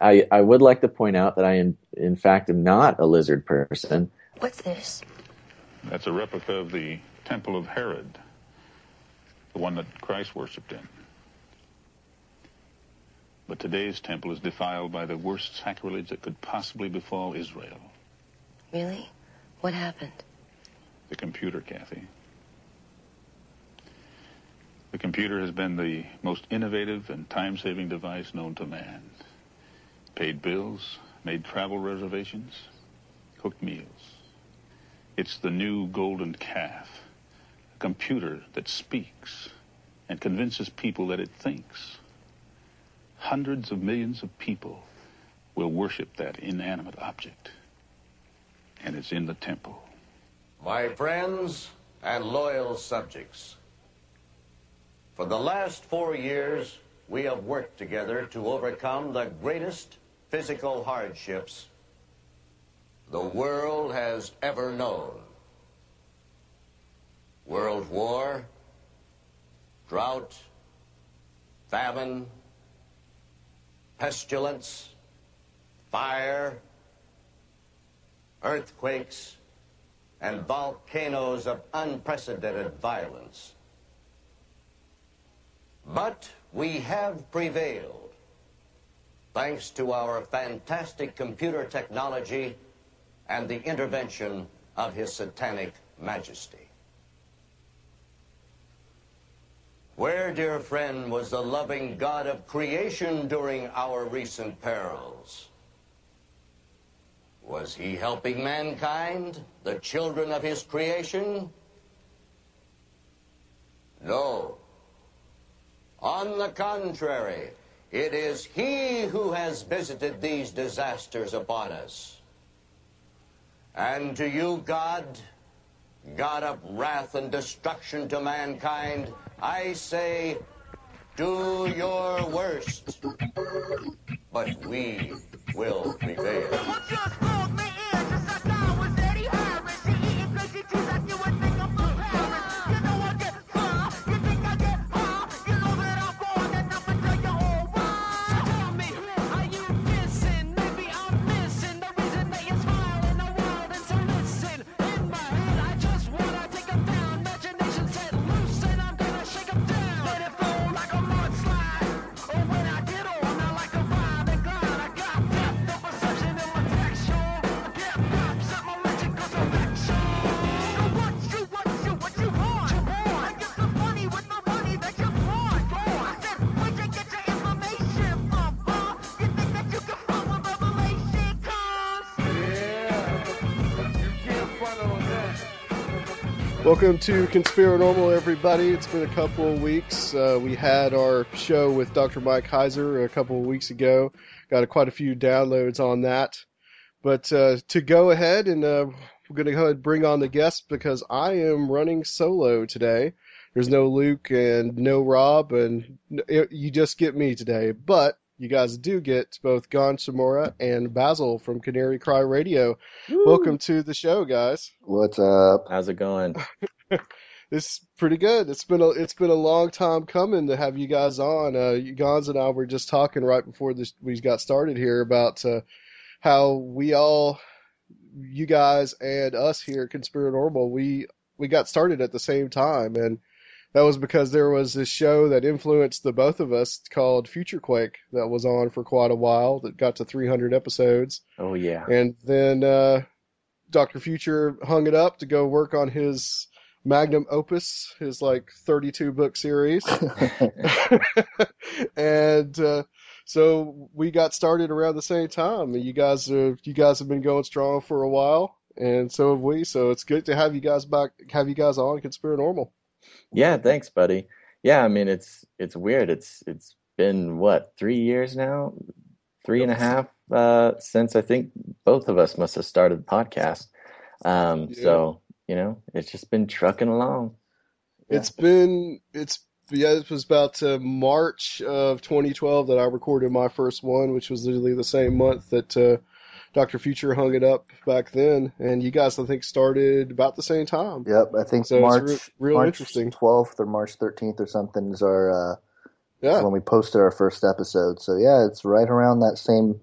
I, I would like to point out that I, in, in fact, am not a lizard person. What's this? That's a replica of the Temple of Herod, the one that Christ worshipped in. But today's temple is defiled by the worst sacrilege that could possibly befall Israel. Really? What happened? The computer, Kathy. The computer has been the most innovative and time-saving device known to man paid bills, made travel reservations, cooked meals. It's the new golden calf, a computer that speaks and convinces people that it thinks. Hundreds of millions of people will worship that inanimate object. And it's in the temple. My friends and loyal subjects, for the last four years, we have worked together to overcome the greatest physical hardships the world has ever known. World war, drought, famine, pestilence, fire, earthquakes, and volcanoes of unprecedented violence. But we have prevailed thanks to our fantastic computer technology and the intervention of His Satanic Majesty. Where, dear friend, was the loving God of creation during our recent perils? Was he helping mankind, the children of his creation? No. On the contrary, it is he who has visited these disasters upon us. And to you, God, God of wrath and destruction to mankind, I say, do your worst. But we will prevail. Welcome to Conspiranormal, everybody. It's been a couple of weeks. Uh, we had our show with Dr. Mike Heiser a couple of weeks ago. Got a, quite a few downloads on that. But uh, to go ahead and uh, we're going to go ahead and bring on the guest because I am running solo today. There's no Luke and no Rob, and you just get me today. But you guys do get both Gonz Shimura and Basil from Canary Cry Radio. Woo. Welcome to the show, guys. What's up? How's it going? it's pretty good. It's been a it's been a long time coming to have you guys on. Uh, Gonz and I were just talking right before this we got started here about uh, how we all, you guys and us here at Conspiranormal, we we got started at the same time, and that was because there was this show that influenced the both of us called Future Quake that was on for quite a while that got to 300 episodes. Oh yeah. And then uh, Doctor Future hung it up to go work on his magnum opus, his like 32 book series. and uh, so we got started around the same time. You guys, uh, you guys have been going strong for a while, and so have we. So it's good to have you guys back, have you guys on Conspiranormal. Yeah, thanks, buddy. Yeah, I mean it's it's weird. It's it's been what three years now, three and a half uh, since I think both of us must have started the podcast. Um, yeah. So you know, it's just been trucking along. Yeah. It's been it's yeah, it was about uh, March of 2012 that I recorded my first one, which was literally the same month that uh, Doctor Future hung it up back then, and you guys I think started about the same time. Yep, I think so March, re- real March interesting. 12th or March 13th or something is our uh, yeah when we posted our first episode. So yeah, it's right around that same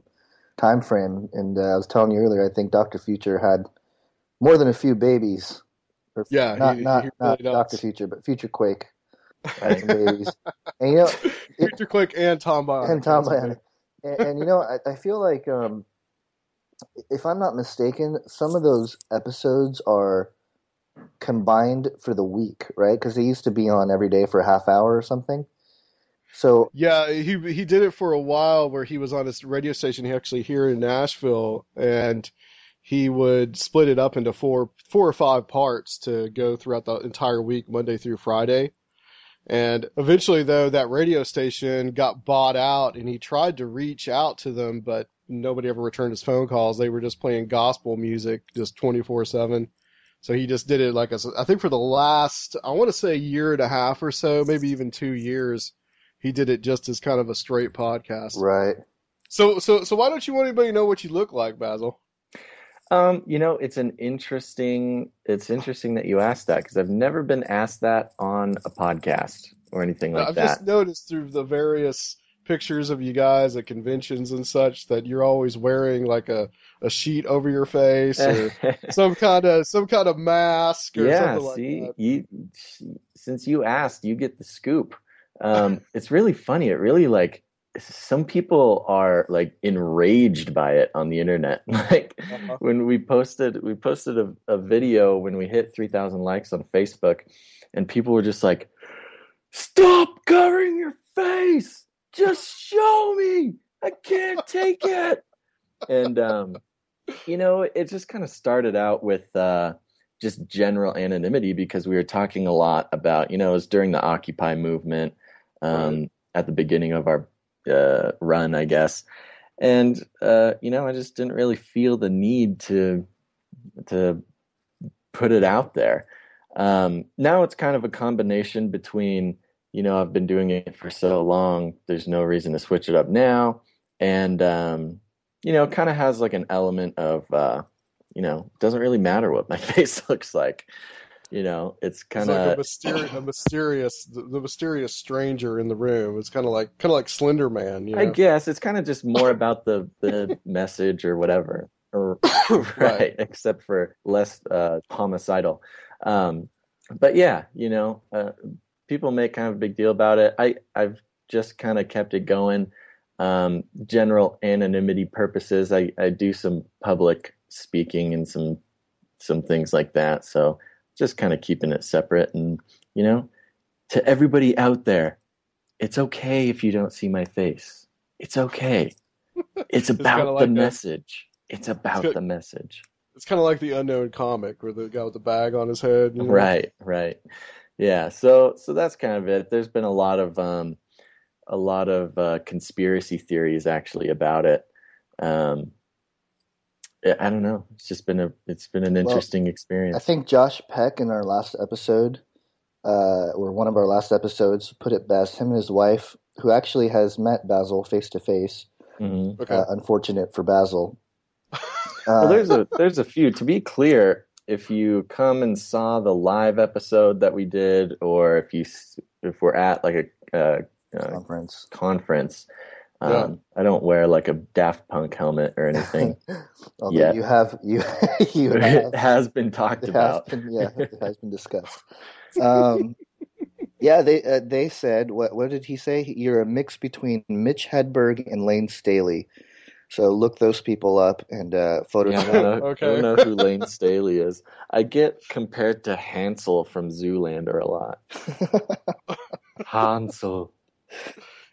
time frame. And uh, I was telling you earlier, I think Doctor Future had more than a few babies. Or, yeah, not he, not, he really not Doctor Future, but Future Quake had some babies. and you know, Future Quake and Tom Bionic and Tom Bionic. And, and, you know, I, I feel like um, if I'm not mistaken, some of those episodes are combined for the week, right? Because they used to be on every day for a half hour or something. So yeah, he he did it for a while where he was on his radio station actually here in Nashville, and he would split it up into four four or five parts to go throughout the entire week, Monday through Friday. And eventually, though, that radio station got bought out, and he tried to reach out to them, but nobody ever returned his phone calls. They were just playing gospel music just 24 7. So he just did it like a, I think for the last, I want to say a year and a half or so, maybe even two years, he did it just as kind of a straight podcast. Right. So, so, so why don't you want anybody to know what you look like, Basil? Um, you know, it's an interesting, it's interesting that you asked that because I've never been asked that on a podcast or anything like I've that. I've just noticed through the various pictures of you guys at conventions and such that you're always wearing like a, a sheet over your face or some kind of some kind of mask or yeah, something see, like that. You since you asked, you get the scoop. Um, it's really funny. It really like some people are like enraged by it on the internet. Like uh-huh. when we posted we posted a, a video when we hit three thousand likes on Facebook, and people were just like, "Stop covering your face." Just show me. I can't take it. and um, you know, it just kind of started out with uh, just general anonymity because we were talking a lot about, you know, it was during the Occupy movement um, right. at the beginning of our uh, run, I guess. And uh, you know, I just didn't really feel the need to to put it out there. Um, now it's kind of a combination between you know, I've been doing it for so long. There's no reason to switch it up now. And, um, you know, it kind of has like an element of, uh, you know, doesn't really matter what my face looks like. You know, it's kind of like a mysterious, a mysterious, the, the, mysterious stranger in the room. It's kind of like, kind of like Slender Man. You know? I guess it's kind of just more about the the message or whatever, or right, right, except for less uh, homicidal. Um, but yeah, you know, uh, people make kind of a big deal about it. I I've just kind of kept it going. Um, general anonymity purposes. I, I do some public speaking and some some things like that. So just kind of keeping it separate. And you know, to everybody out there, it's okay if you don't see my face. It's okay. It's about it's the message. It's about it's got, the message. It's kind of like the unknown comic where the guy with the bag on his head. You know? Right, right. Yeah. So so that's kind of it. There's been a lot of um, a lot of uh, conspiracy theories actually about it. Um, I don't know. It's just been a it's been an interesting well, experience. I think Josh Peck in our last episode, uh, or one of our last episodes, put it best. Him and his wife, who actually has met Basil face to face. Unfortunate for Basil, well, there's a there's a few. To be clear, if you come and saw the live episode that we did, or if you if we're at like a, conference conference, um, yeah. I don't wear like a Daft Punk helmet or anything. yeah, you have you you have, it has been talked about. Been, yeah, it has been discussed. Um, yeah, they uh, they said what what did he say? You're a mix between Mitch Hedberg and Layne Staley. So look those people up and uh, photos. Yeah, I, don't know, okay. I don't know who Layne Staley is. I get compared to Hansel from Zoolander a lot. Hansel.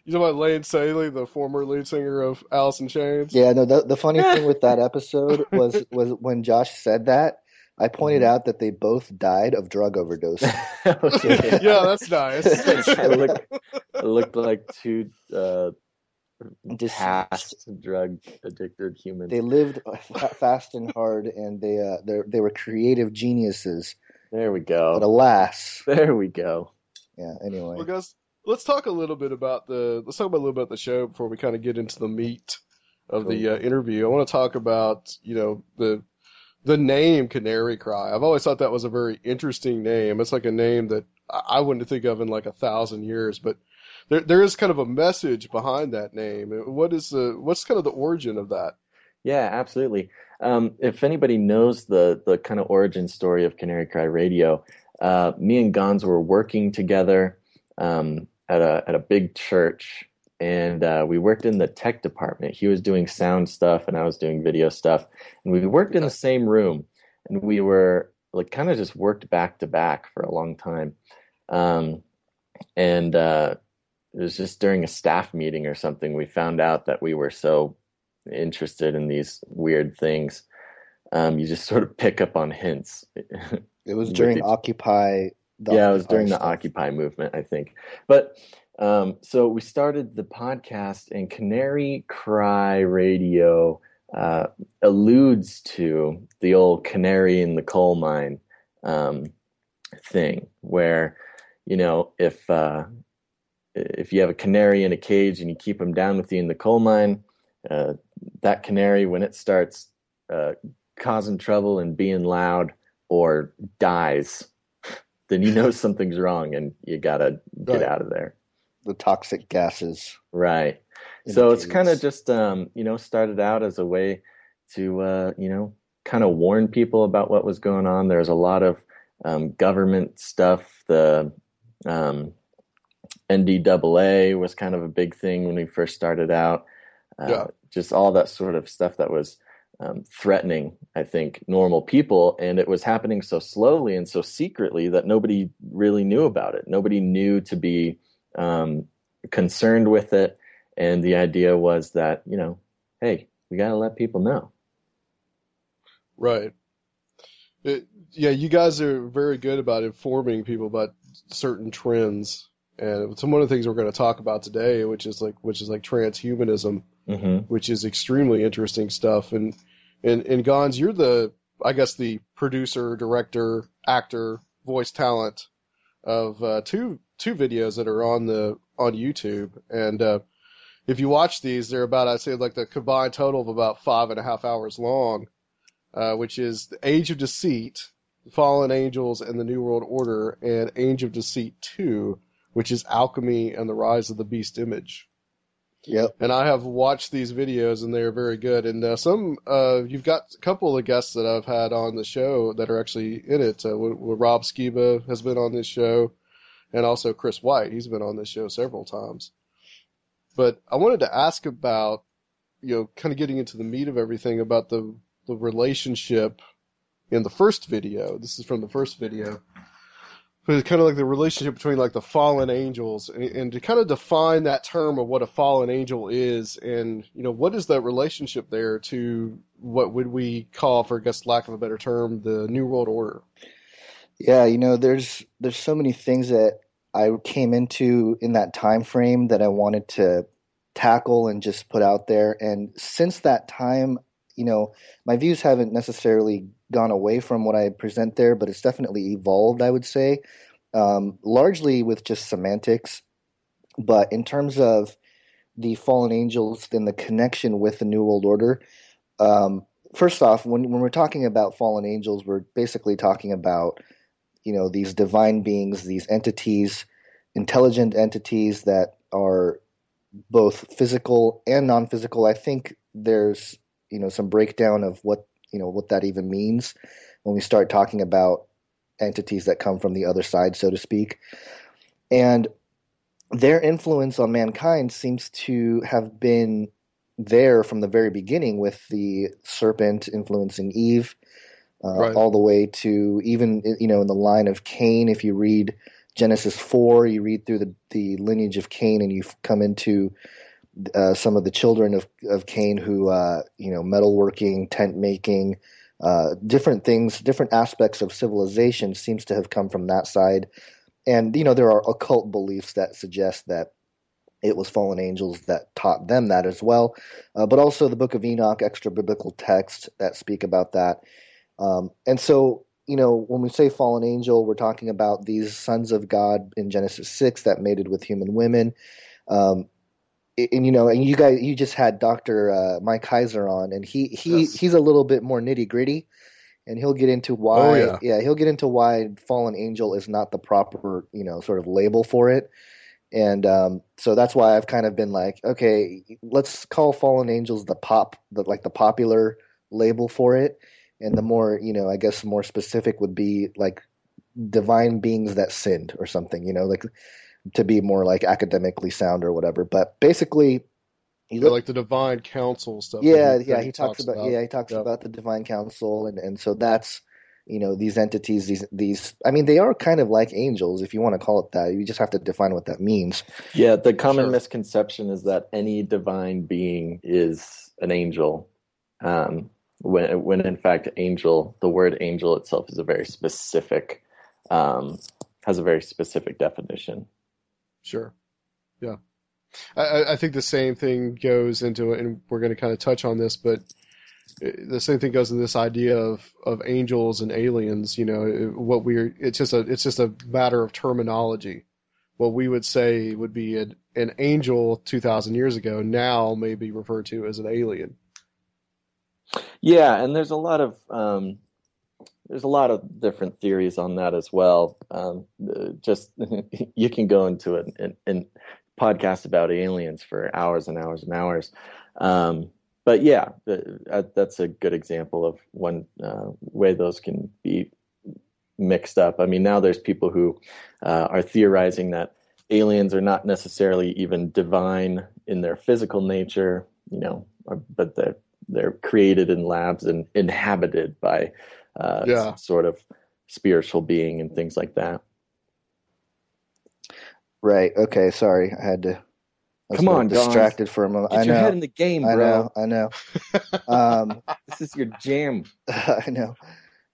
You know about Layne Staley, the former lead singer of Alice in Chains? Yeah, no. The, the funny thing with that episode was was when Josh said that. I pointed mm-hmm. out that they both died of drug overdose. yeah, that's nice. it, looked, it looked like two uh, past drug addicted humans. They lived fast and hard, and they uh, they they were creative geniuses. There we go. But alas, there we go. Yeah. Anyway, well, guys, let's talk a little bit about the let's talk about a little bit about the show before we kind of get into the meat of the uh, interview. I want to talk about you know the the name Canary Cry. I've always thought that was a very interesting name. It's like a name that I wouldn't think of in like a thousand years, but there there is kind of a message behind that name. What is the what's kind of the origin of that? Yeah, absolutely. Um, if anybody knows the the kind of origin story of Canary Cry Radio, uh, me and Gonz were working together um, at a at a big church, and uh, we worked in the tech department. He was doing sound stuff, and I was doing video stuff, and we worked in the same room, and we were like kind of just worked back to back for a long time. Um, and uh, it was just during a staff meeting or something we found out that we were so interested in these weird things. Um, you just sort of pick up on hints. It was during occupy yeah it was during stuff. the occupy movement i think. But um, so we started the podcast and canary cry radio uh, alludes to the old canary in the coal mine um, thing where you know if uh, if you have a canary in a cage and you keep them down with you in the coal mine, uh, that canary, when it starts uh, causing trouble and being loud or dies, then you know something's wrong and you gotta get right. out of there. The toxic gases. Right. So it's kind of just, um, you know, started out as a way to, uh, you know, kind of warn people about what was going on. There's a lot of um, government stuff. The um, NDAA was kind of a big thing when we first started out. Uh, yeah. Just all that sort of stuff that was um, threatening, I think, normal people. And it was happening so slowly and so secretly that nobody really knew about it. Nobody knew to be um, concerned with it. And the idea was that, you know, hey, we got to let people know. Right. It, yeah, you guys are very good about informing people about certain trends and some one of the things we're going to talk about today, which is like which is like transhumanism, mm-hmm. which is extremely interesting stuff. And and and Gonz, you're the I guess the producer, director, actor, voice talent of uh, two two videos that are on the on YouTube. And uh, if you watch these, they're about I'd say like the combined total of about five and a half hours long, uh, which is the Age of Deceit, Fallen Angels, and the New World Order, and Age of Deceit Two which is Alchemy and the Rise of the Beast Image. Yep. And I have watched these videos and they are very good. And uh, some, uh, you've got a couple of guests that I've had on the show that are actually in it. Uh, Rob Skiba has been on this show, and also Chris White. He's been on this show several times. But I wanted to ask about, you know, kind of getting into the meat of everything about the the relationship in the first video. This is from the first video but it's kind of like the relationship between like the fallen angels and, and, to kind of define that term of what a fallen angel is and you know what is that relationship there to what would we call for I guess lack of a better term the new world order? Yeah you know there's there's so many things that I came into in that time frame that I wanted to tackle and just put out there. And since that time you know my views haven't necessarily gone away from what I present there, but it's definitely evolved, I would say, um, largely with just semantics. But in terms of the fallen angels and the connection with the New World Order, um, first off, when, when we're talking about fallen angels, we're basically talking about, you know, these divine beings, these entities, intelligent entities that are both physical and non-physical. I think there's, you know, some breakdown of what you know what that even means when we start talking about entities that come from the other side, so to speak. And their influence on mankind seems to have been there from the very beginning with the serpent influencing Eve, uh, right. all the way to even you know in the line of Cain. If you read Genesis four, you read through the the lineage of Cain, and you come into uh, some of the children of, of Cain who, uh, you know, metalworking, tent making, uh, different things, different aspects of civilization seems to have come from that side. And, you know, there are occult beliefs that suggest that it was fallen angels that taught them that as well. Uh, but also the book of Enoch, extra biblical texts that speak about that. Um, and so, you know, when we say fallen angel, we're talking about these sons of God in Genesis 6 that mated with human women. Um, and you know, and you guys, you just had Doctor uh, Mike Heiser on, and he he yes. he's a little bit more nitty gritty, and he'll get into why. Oh, yeah. yeah, he'll get into why fallen angel is not the proper you know sort of label for it, and um, so that's why I've kind of been like, okay, let's call fallen angels the pop, the like the popular label for it, and the more you know, I guess more specific would be like divine beings that sinned or something, you know, like to be more like academically sound or whatever. But basically, look, like the divine council stuff. Yeah, he, yeah, he, he talks, talks about, about, yeah he talks yep. about the divine council, and and so that's you know these entities these these i mean they are kind of like angels if you want to call it that you just have to define what that means yeah the common sure. misconception is that any divine being is an angel um, when when in fact angel the word angel itself is a very specific um, has a very specific definition Sure. Yeah. I, I think the same thing goes into it, and we're going to kind of touch on this, but the same thing goes in this idea of, of angels and aliens. You know, what we're it's just a it's just a matter of terminology. What we would say would be an, an angel two thousand years ago now may be referred to as an alien. Yeah, and there's a lot of um, there's a lot of different theories on that as well. Um, just you can go into it and, podcast about aliens for hours and hours and hours. Um, but yeah, the, that's a good example of one uh, way those can be mixed up. I mean, now there's people who uh, are theorizing that aliens are not necessarily even divine in their physical nature, you know, but they're they're created in labs and inhabited by uh, yeah. sort of spiritual being and things like that. Right. Okay. Sorry, I had to. I Come on, distracted Don. for a moment. Get I know. your head in the game, bro. I know. I know. Um, this is your jam. I know.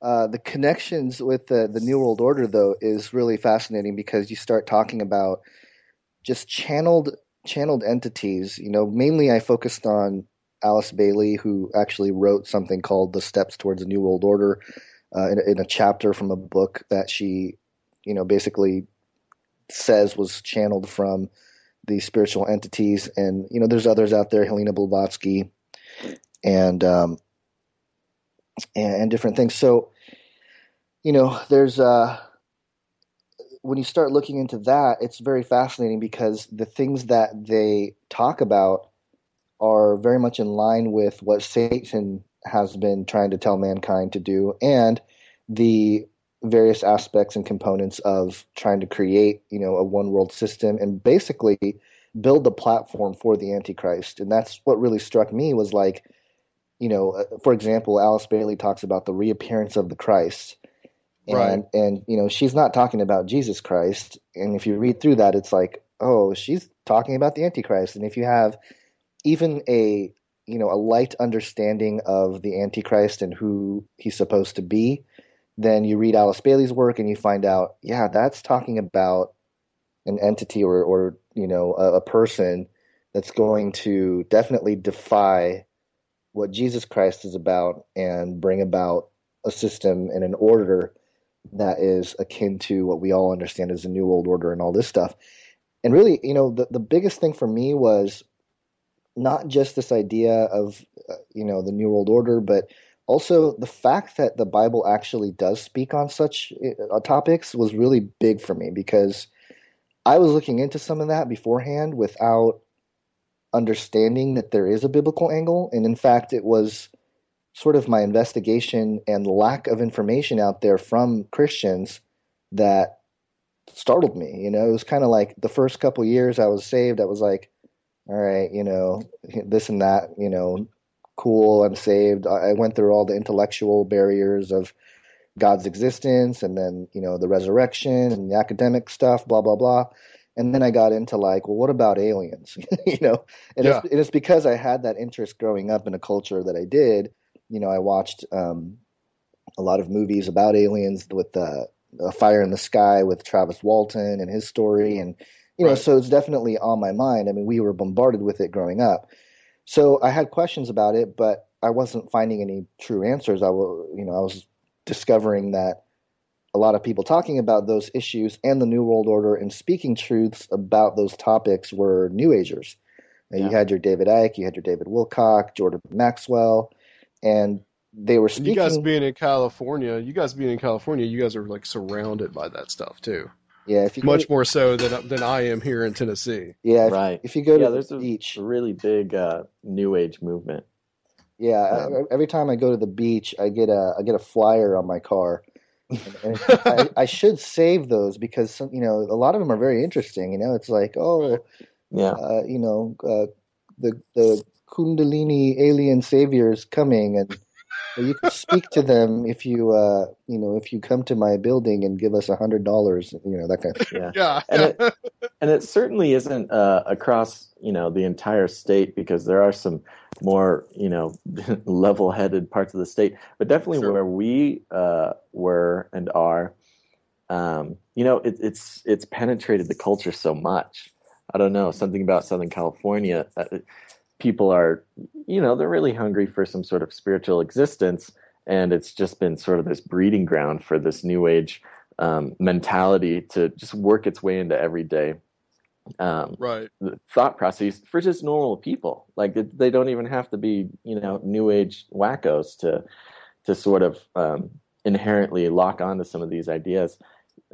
Uh, the connections with the the New World Order, though, is really fascinating because you start talking about just channeled channeled entities. You know, mainly I focused on Alice Bailey, who actually wrote something called "The Steps Towards a New World Order," uh, in, in, a chapter from a book that she, you know, basically says was channeled from these spiritual entities. And you know, there's others out there, Helena Blavatsky, and um, and, and different things. So, you know, there's uh, when you start looking into that, it's very fascinating because the things that they talk about are very much in line with what Satan has been trying to tell mankind to do and the various aspects and components of trying to create, you know, a one world system and basically build the platform for the antichrist. And that's what really struck me was like, you know, uh, for example, Alice Bailey talks about the reappearance of the Christ. And Right. and you know, she's not talking about Jesus Christ. And if you read through that, it's like, oh, she's talking about the Antichrist. And if you have even a you know a light understanding of the Antichrist and who he's supposed to be, then you read Alice Bailey's work and you find out, yeah, that's talking about an entity or or you know a, a person that's going to definitely defy what Jesus Christ is about and bring about a system and an order that is akin to what we all understand as the New World Order and all this stuff. And really, you know, the, the biggest thing for me was not just this idea of, uh, you know, the New World Order, but also the fact that the Bible actually does speak on such uh, topics was really big for me because I was looking into some of that beforehand without understanding that there is a biblical angle. And in fact, it was sort of my investigation and lack of information out there from Christians that startled me. You know, it was kind of like the first couple years I was saved, I was like, all right, you know, this and that, you know, cool, I'm saved. I went through all the intellectual barriers of God's existence and then, you know, the resurrection and the academic stuff, blah, blah, blah. And then I got into like, well, what about aliens? you know, and, Yeah. it's, it's because I had that interest growing up in a culture that I did. You know, I watched um, a lot of movies about aliens with uh, uh, Fire in the Sky with Travis Walton and his story. And, you know, Right. so it's definitely on my mind. I mean, we were bombarded with it growing up. So I had questions about it, but I wasn't finding any true answers. I was, you know, I was discovering that a lot of people talking about those issues and the New World Order and speaking truths about those topics were New Agers. Now, You had your David Icke, you had your David Wilcock, Jordan Maxwell, and they were speaking. you guys being in California, you guys being in California, you guys are like surrounded by that stuff too. Yeah, if you Much go, more so than than I am here in Tennessee. yeah, if, right. if you go to yeah, the there's a beach, really big uh, new age movement. Yeah, Um, I- every time I go to the beach, I get a I get a flyer on my car. And, and I, I should save those because some, you know a lot of them are very interesting. You know, it's like oh, Yeah. uh, you know, uh, the the Kundalini alien savior is coming, and you can speak to them if you uh, you know if you come to my building and give us a hundred dollars. You know that kind of Yeah. Yeah, and it, and it certainly isn't uh, across you know the entire state because there are some more you know level-headed parts of the state, but definitely Sure. where we uh, were and are, um, you know, it, it's it's penetrated the culture so much. I don't know something about Southern California. Uh, people are, you know, they're really hungry for some sort of spiritual existence, and it's just been sort of this breeding ground for this new age um, mentality to just work its way into everyday um, right. thought process for just normal people. Like they don't even have to be, you know, new age wackos to to sort of um, inherently lock onto some of these ideas.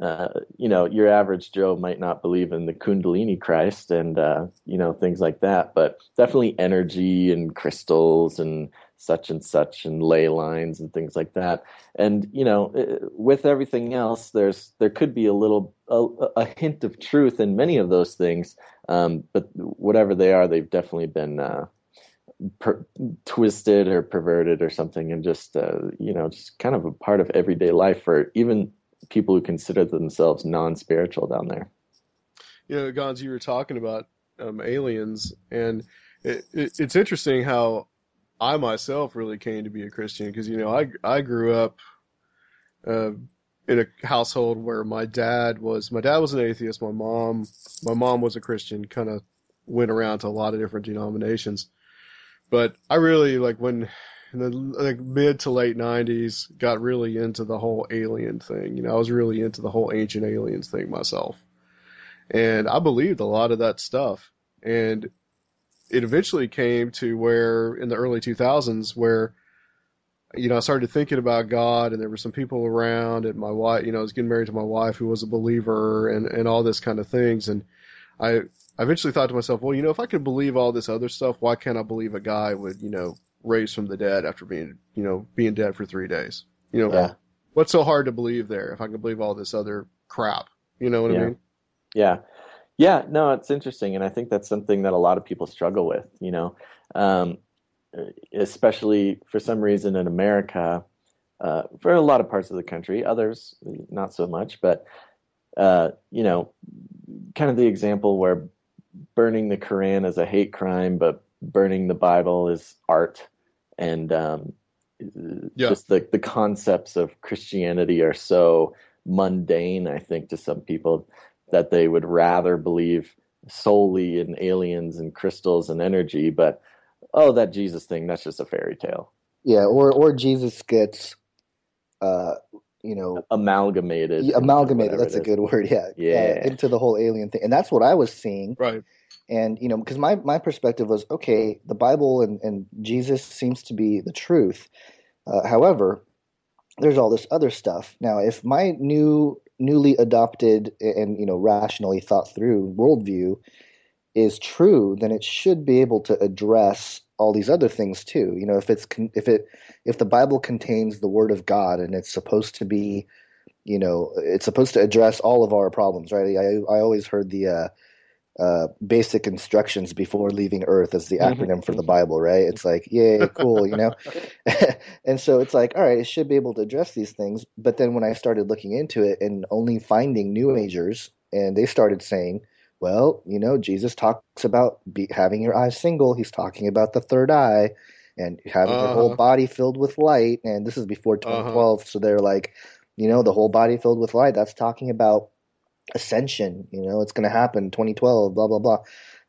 Uh, you know, your average Joe might not believe in the Kundalini Christ and uh, you know things like that, but definitely energy and crystals and such and such and ley lines and things like that. And you know, uh, with everything else, there's there could be a little a, a hint of truth in many of those things, um, but whatever they are, they've definitely been uh, per- twisted or perverted or something, and just uh, you know, just kind of a part of everyday life for even people who consider themselves non-spiritual down there. you know, Gonz, you were talking about um, aliens, and it, it, it's interesting how I myself really came to be a Christian because you know I I grew up uh, in a household where my dad was my dad was an atheist, my mom my mom was a Christian, kind of went around to a lot of different denominations, but I really like when in the like mid to late '90s got really into the whole alien thing. You know, I was really into the whole ancient aliens thing myself and I believed a lot of that stuff. And it eventually came to where in the early 2000s, where you know I started thinking about God, and there were some people around, and my wife, you know, I was getting married to my wife who was a believer, and and all this kind of things, and I. I eventually thought to myself, well, you know, if I could believe all this other stuff, why can't I believe a guy would, you know, raise from the dead after being, you know, being dead for three days? You know, Yeah. what's so hard to believe there if I can believe all this other crap? You know what I mean? Yeah. Yeah, no, it's interesting. And I think that's something that a lot of people struggle with, you know, um, especially for some reason in America. uh, for a lot of parts of the country. Others, not so much. But uh, you know, kind of the example where burning the Quran is a hate crime, but burning the Bible is art, and um, yeah. just the the concepts of Christianity are so mundane. I think to some people that they would rather believe solely in aliens and crystals and energy, but oh, that Jesus thing, that's just a fairy tale. Yeah, or or Jesus gets, uh, you know, amalgamated. Amalgamated. That's a good word. Yeah, yeah, uh, into the whole alien thing, and that's what I was seeing. Right. And you know, because my my perspective was okay, the Bible and and Jesus seems to be the truth. Uh, however, there's all this other stuff. Now, if my new newly adopted and you know rationally thought through worldview is true, then it should be able to address all these other things too. You know, if it's if it if the Bible contains the Word of God and it's supposed to be, you know, it's supposed to address all of our problems, right? I I always heard the uh, uh, basic instructions before leaving Earth as the mm-hmm. acronym for the Bible, right? It's like, yay, cool, you know? and so it's like, all right, it should be able to address these things. But then when I started looking into it and only finding New Agers, and they started saying, well, you know, Jesus talks about be, having your eyes single. He's talking about the third eye and having uh-huh. your whole uh-huh. body filled with light. And this is before 2012. Uh-huh. So they're like, you know, the whole body filled with light. That's talking about ascension. You know, it's going to happen 2012, blah, blah, blah.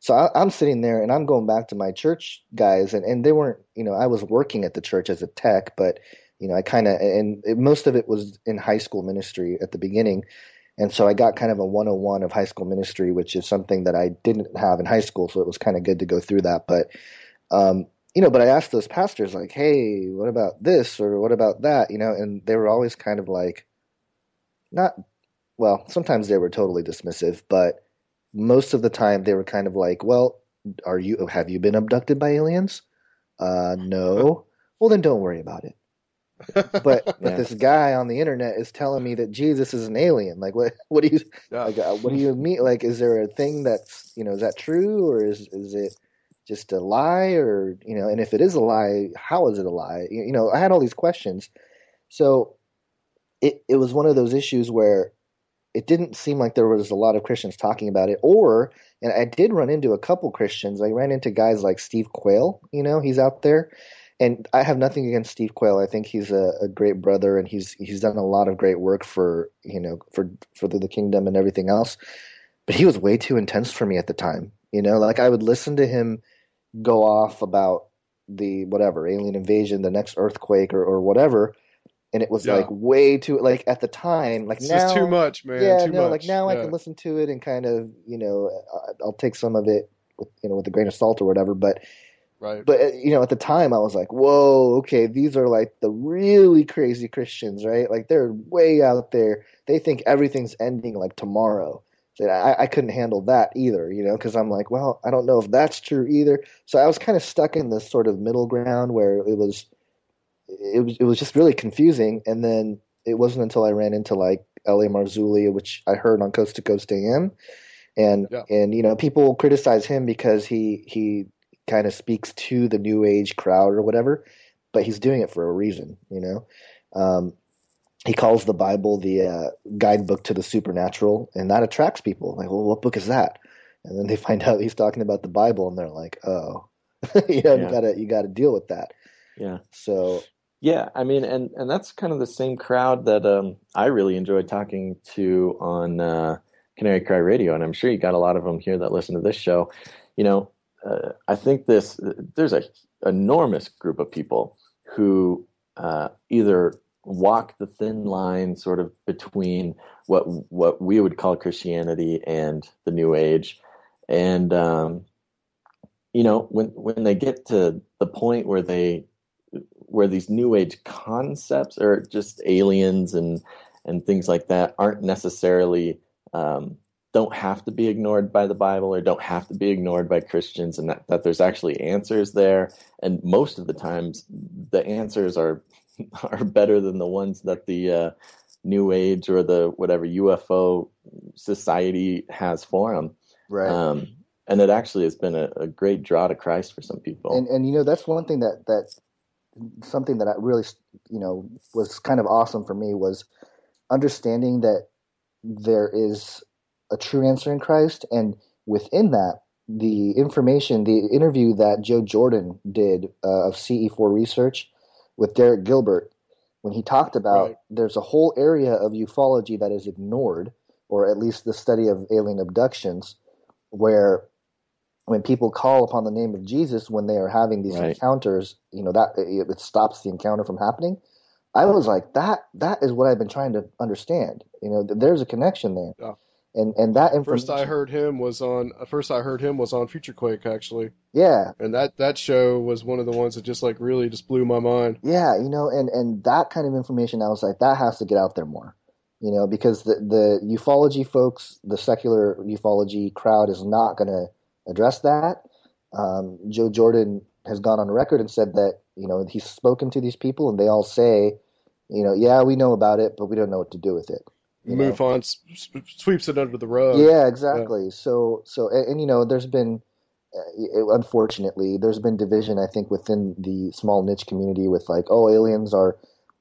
So I, am sitting there and I'm going back to my church guys, and, and they weren't, you know, I was working at the church as a tech, but, you know, I kind of, and it, most of it was in high school ministry at the beginning. And so I got kind of a 101 of high school ministry, which is something that I didn't have in high school. So it was kind of good to go through that. But, um, you know, but I asked those pastors, like, hey, what about this or what about that? You know, and they were always kind of like, not well, sometimes they were totally dismissive, but most of the time they were kind of like, "Well, are you have you been abducted by aliens?" Uh, no. Well, then don't worry about it. But yeah. but this guy on the internet is telling me that Jesus is an alien. Like, what? What do you yeah. like? Uh, what do you mean? Like, is there a thing that's you know is that true or is is it just a lie or you know? And if it is a lie, how is it a lie? You, you know, I had all these questions, so it it was one of those issues where it didn't seem like there was a lot of Christians talking about it. Or, and I did run into a couple Christians. I ran into guys like Steve Quayle. You know, he's out there, and I have nothing against Steve Quayle. I think he's a, a great brother, and he's he's done a lot of great work for you know for for the, the kingdom and everything else. But he was way too intense for me at the time. You know, like I would listen to him go off about the whatever alien invasion, the next earthquake, or or whatever and it was yeah. like way too like at the time like it's now too much man yeah too no much. like now yeah. i can listen to it and kind of you know i'll take some of it with you know with a grain of salt or whatever but right but uh, you know at the time i was like whoa okay these are like the really crazy christians right like they're way out there they think everything's ending like tomorrow so I, I couldn't handle that either you know because i'm like well i don't know if that's true either so i was kind of stuck in this sort of middle ground where it was it was it was just really confusing. And then it wasn't until I ran into like L.A. Marzulli, which I heard on Coast to Coast AM, and yeah. and you know people criticize him because he he kind of speaks to the new age crowd or whatever, but he's doing it for a reason, you know. Um, he calls the Bible the uh, guidebook to the supernatural, and that attracts people. Like, well, what book is that? And then they find out he's talking about the Bible, and they're like, oh, you know, yeah. you gotta you gotta deal with that. Yeah. So yeah, I mean, and and that's kind of the same crowd that um, I really enjoyed talking to on uh, Canary Cry Radio, and I'm sure you got a lot of them here that listen to this show. You know, uh, I think this there's a enormous group of people who uh, either walk the thin line, sort of between what what we would call Christianity and the New Age, and um, you know, when when they get to the point where they where these new age concepts or just aliens and and things like that aren't necessarily um, don't have to be ignored by the Bible or don't have to be ignored by Christians, and that, that there's actually answers there. And most of the times, the answers are are better than the ones that the uh, New Age or the whatever UFO society has for them. Right. Um, and it actually has been a, a, great draw to Christ for some people. And and you know that's one thing that that something that I really, you know, was kind of awesome for me was understanding that there is a true answer in Christ, and within that, the information, the interview that Joe Jordan did uh, of CE4 Research with Derek Gilbert, when he talked about right. there's a whole area of ufology that is ignored, or at least the study of alien abductions, where when people call upon the name of Jesus when they are having these right. encounters, you know that it, it, stops the encounter from happening. I was like, that that is what I've been trying to understand. You know, there's a connection there. Yeah and and that information. First I heard him was on. Uh, first I heard him was on Future Quake actually. Yeah, and that that show was one of the ones that just like really just blew my mind. Yeah, you know, and and that kind of information, I was like, that has to get out there more. You know, because the the ufology folks, the secular ufology crowd, is not going to address that. Um, Joe Jordan has gone on record and said that you know he's spoken to these people, and they all say, you know, yeah, we know about it, but we don't know what to do with it. MUFON sweeps it under the rug. Yeah, exactly. Yeah. So, so, and, and, you know, there's been, uh, unfortunately, there's been division. I think within the small niche community with like, oh, aliens are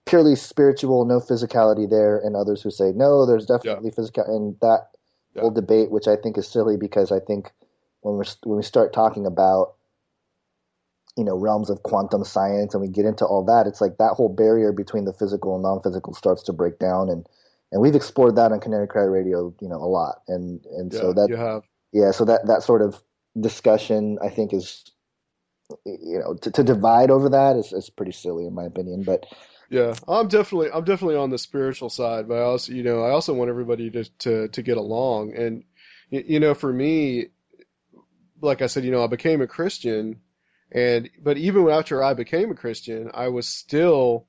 purely spiritual, no physicality there, and others who say no, there's definitely yeah. physical, and that yeah. whole debate, which I think is silly because I think when we when we start talking about you know realms of quantum science and we get into all that, it's like that whole barrier between the physical and non-physical starts to break down and and we've explored that on Canary Cry Radio, you know, a lot, and and yeah, so that you have. yeah, so that that sort of discussion, I think, is you know to, to divide over that is, is pretty silly in my opinion, but. Yeah, I'm definitely I'm definitely on the spiritual side, but I also you know I also want everybody to to to get along, and you know for me, like I said, you know I became a Christian, and but even after I became a Christian, I was still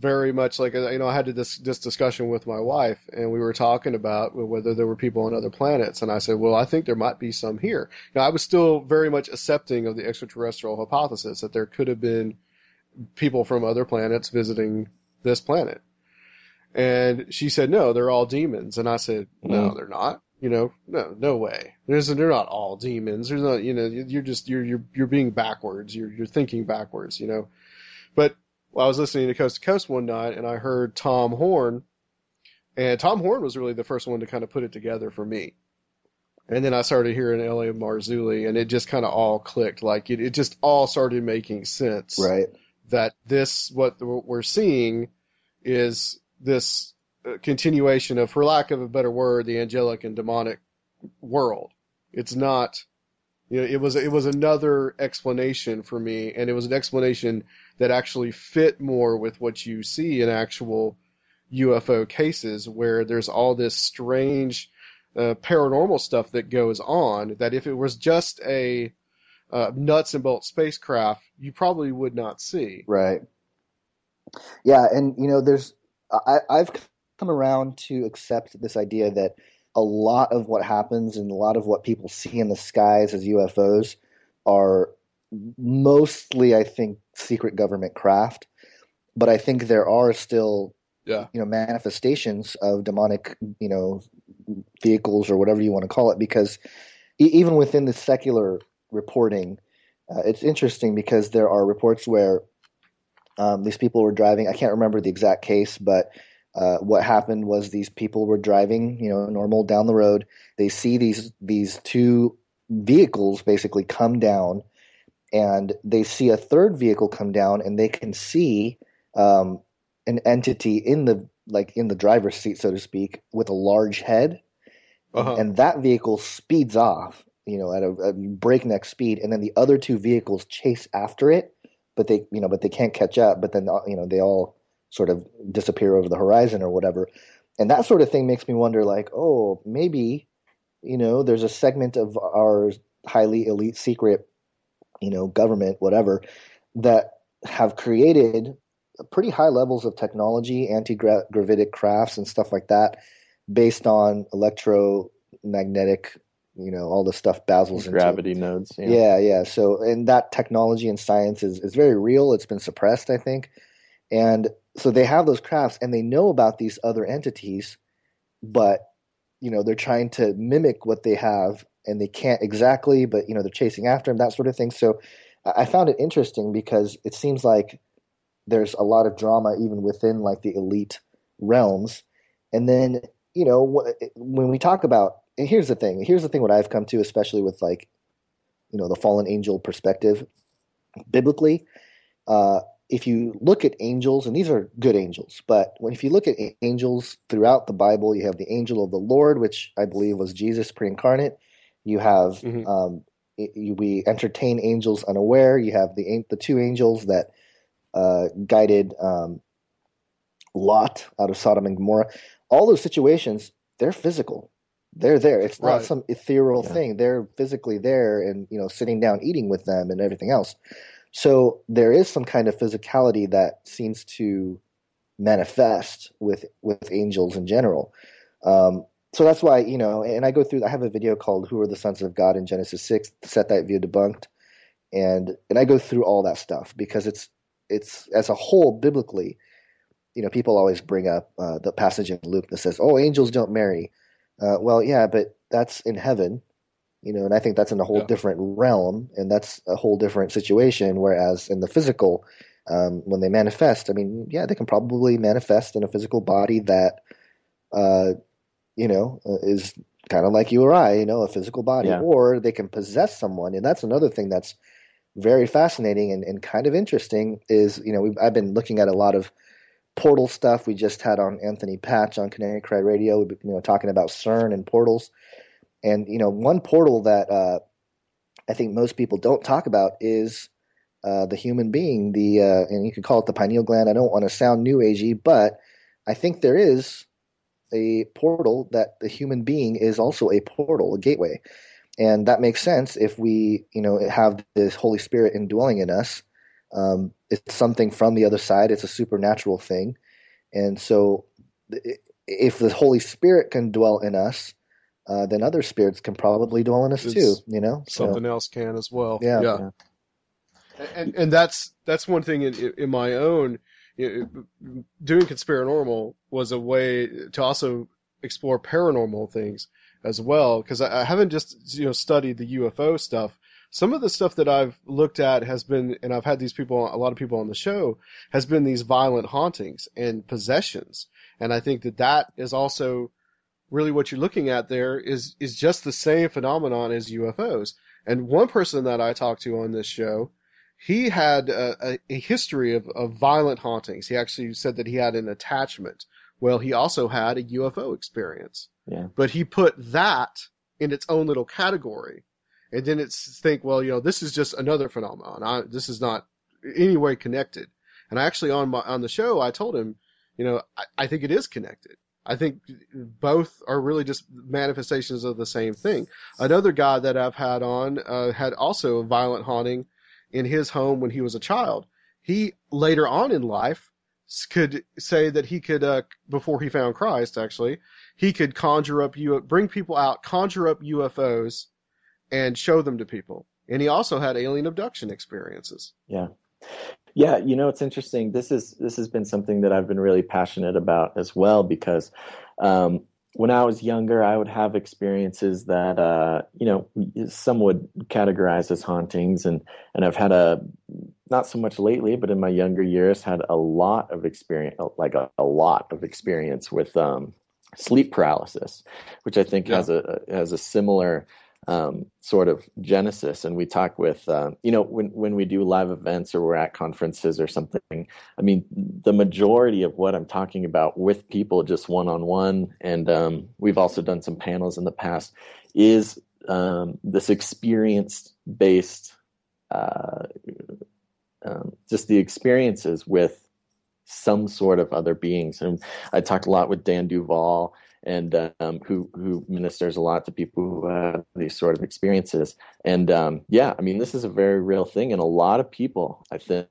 very much like you know I had this this discussion with my wife and we were talking about whether there were people on other planets and I said well I think there might be some here. Now I was still very much accepting of the extraterrestrial hypothesis that there could have been people from other planets visiting this planet. And she said no they're all demons. And I said no mm. they're not you know no no way there's they're not all demons there's not you know you're just you're you're you're being backwards you're you're thinking backwards you know but well, I was listening to Coast to Coast one night and I heard Tom Horn, and Tom Horn was really the first one to kind of put it together for me. And then I started hearing L.A. Marzulli, and it just kind of all clicked. Like it, it just all started making sense. Right. That this, what we're seeing, is this continuation of, for lack of a better word, the angelic and demonic world. It's not you know, it was it was another explanation for me, and it was an explanation that actually fit more with what you see in actual UFO cases, where there's all this strange uh, paranormal stuff that goes on. That if it was just a uh, nuts and bolts spacecraft, you probably would not see. Right. Yeah, and you know, there's I, I've come around to accept this idea that a lot of what happens and a lot of what people see in the skies as UFOs are mostly, I think, secret government craft. But I think there are still, yeah. you know, manifestations of demonic, you know, vehicles or whatever you want to call it. Because e- even within the secular reporting, uh, it's interesting because there are reports where um, these people were driving. I can't remember the exact case, but uh, what happened was these people were driving, you know, normal down the road. They see these these two vehicles basically come down, and they see a third vehicle come down, and they can see um, an entity in the like in the driver's seat, so to speak, with a large head, uh-huh. and that vehicle speeds off, you know, at a, a breakneck speed, and then the other two vehicles chase after it, but they, you know, but they can't catch up. But then, uh, you know, they all sort of disappear over the horizon or whatever. And that sort of thing makes me wonder like, oh, maybe, you know, there's a segment of our highly elite secret, you know, government, whatever, that have created pretty high levels of technology, anti gravitic crafts and stuff like that, based on electromagnetic, you know, all the stuff Basil's gravity into. nodes. Yeah. yeah, yeah. So, and that technology and science is, is very real. It's been suppressed, I think. And so they have those crafts and they know about these other entities, but you know they're trying to mimic what they have and they can't exactly, but you know they're chasing after them, that sort of thing. So I found it interesting because it seems like there's a lot of drama even within like the elite realms. And then, you know, when we talk about, and here's the thing, here's the thing what I've come to, especially with like, you know, the fallen angel perspective, biblically, uh, if you look at angels, and these are good angels, but when if you look at angels throughout the Bible, you have the angel of the Lord, which I believe was Jesus pre-incarnate. You have mm-hmm. um, you, we entertain angels unaware. You have the the two angels that uh, guided um, Lot out of Sodom and Gomorrah. All those situations, they're physical. They're there. It's not right. some ethereal yeah. thing. They're physically there, and you know, sitting down, eating with them, and everything else. So there is some kind of physicality that seems to manifest with with angels in general. Um, so that's why you know, and I go through. I have a video called "Who Are the Sons of God" in Genesis six set that view debunked, and and I go through all that stuff because it's it's as a whole biblically. You know, people always bring up uh, the passage in Luke that says, "Oh, angels don't marry." Uh, well, yeah, but that's in heaven, you know, and I think that's in a whole yeah. different realm, and that's a whole different situation. Whereas in the physical, um, when they manifest, I mean, yeah, they can probably manifest in a physical body that, uh, you know, uh, is kind of like you or I, you know, a physical body, yeah. or they can possess someone, and that's another thing that's very fascinating and, and kind of interesting. Is you know, I've been looking at a lot of portal stuff. We just had on Anthony Patch on Canary Cry Radio, we've been you know, talking about CERN and portals. And you know, one portal that uh, I think most people don't talk about is uh, the human being. The uh, and you could call it the pineal gland. I don't want to sound new agey, but I think there is a portal that the human being is also a portal, a gateway, and that makes sense if we, you know, have this Holy Spirit indwelling in us. Um, it's something from the other side. It's a supernatural thing, and so if the Holy Spirit can dwell in us, uh, then other spirits can probably dwell in us it's too. You know, something so, else can as well. Yeah, yeah. yeah. And and that's that's one thing in in my own you know, doing conspiranormal was a way to also explore paranormal things as well because I, I haven't just you know studied the UFO stuff. Some of the stuff that I've looked at has been, and I've had these people, a lot of people on the show, has been these violent hauntings and possessions, and I think that that is also really what you're looking at there is is just the same phenomenon as UFOs. And one person that I talked to on this show, he had a, a, a history of, of violent hauntings. He actually said that he had an attachment. Well, he also had a UFO experience. Yeah. But he put that in its own little category. And then it's think, well, you know, this is just another phenomenon. I, this is not any way connected. And actually on my, on the show, I told him, you know, I, I think it is connected. I think both are really just manifestations of the same thing. Another guy that I've had on uh, had also a violent haunting in his home when he was a child. He later on in life could say that he could, uh, before he found Christ, actually, he could conjure up bring people out, conjure up UFOs, and show them to people. And he also had alien abduction experiences. Yeah. Yeah, you know it's interesting. This is this has been something that I've been really passionate about as well because um, when I was younger, I would have experiences that uh, you know some would categorize as hauntings, and and I've had a not so much lately, but in my younger years, had a lot of experience, like a, a lot of experience with um, sleep paralysis, which I think yeah. has a has a similar um, sort of genesis. And we talk with, uh, you know, when, when we do live events or we're at conferences or something, I mean, the majority of what I'm talking about with people just one on one, and um, we've also done some panels in the past, is um, this experience based, uh, um, just the experiences with some sort of other beings. And I talked a lot with Dan Duval and um, who who ministers a lot to people who have these sort of experiences. And um, yeah, I mean, this is a very real thing, and a lot of people, I think,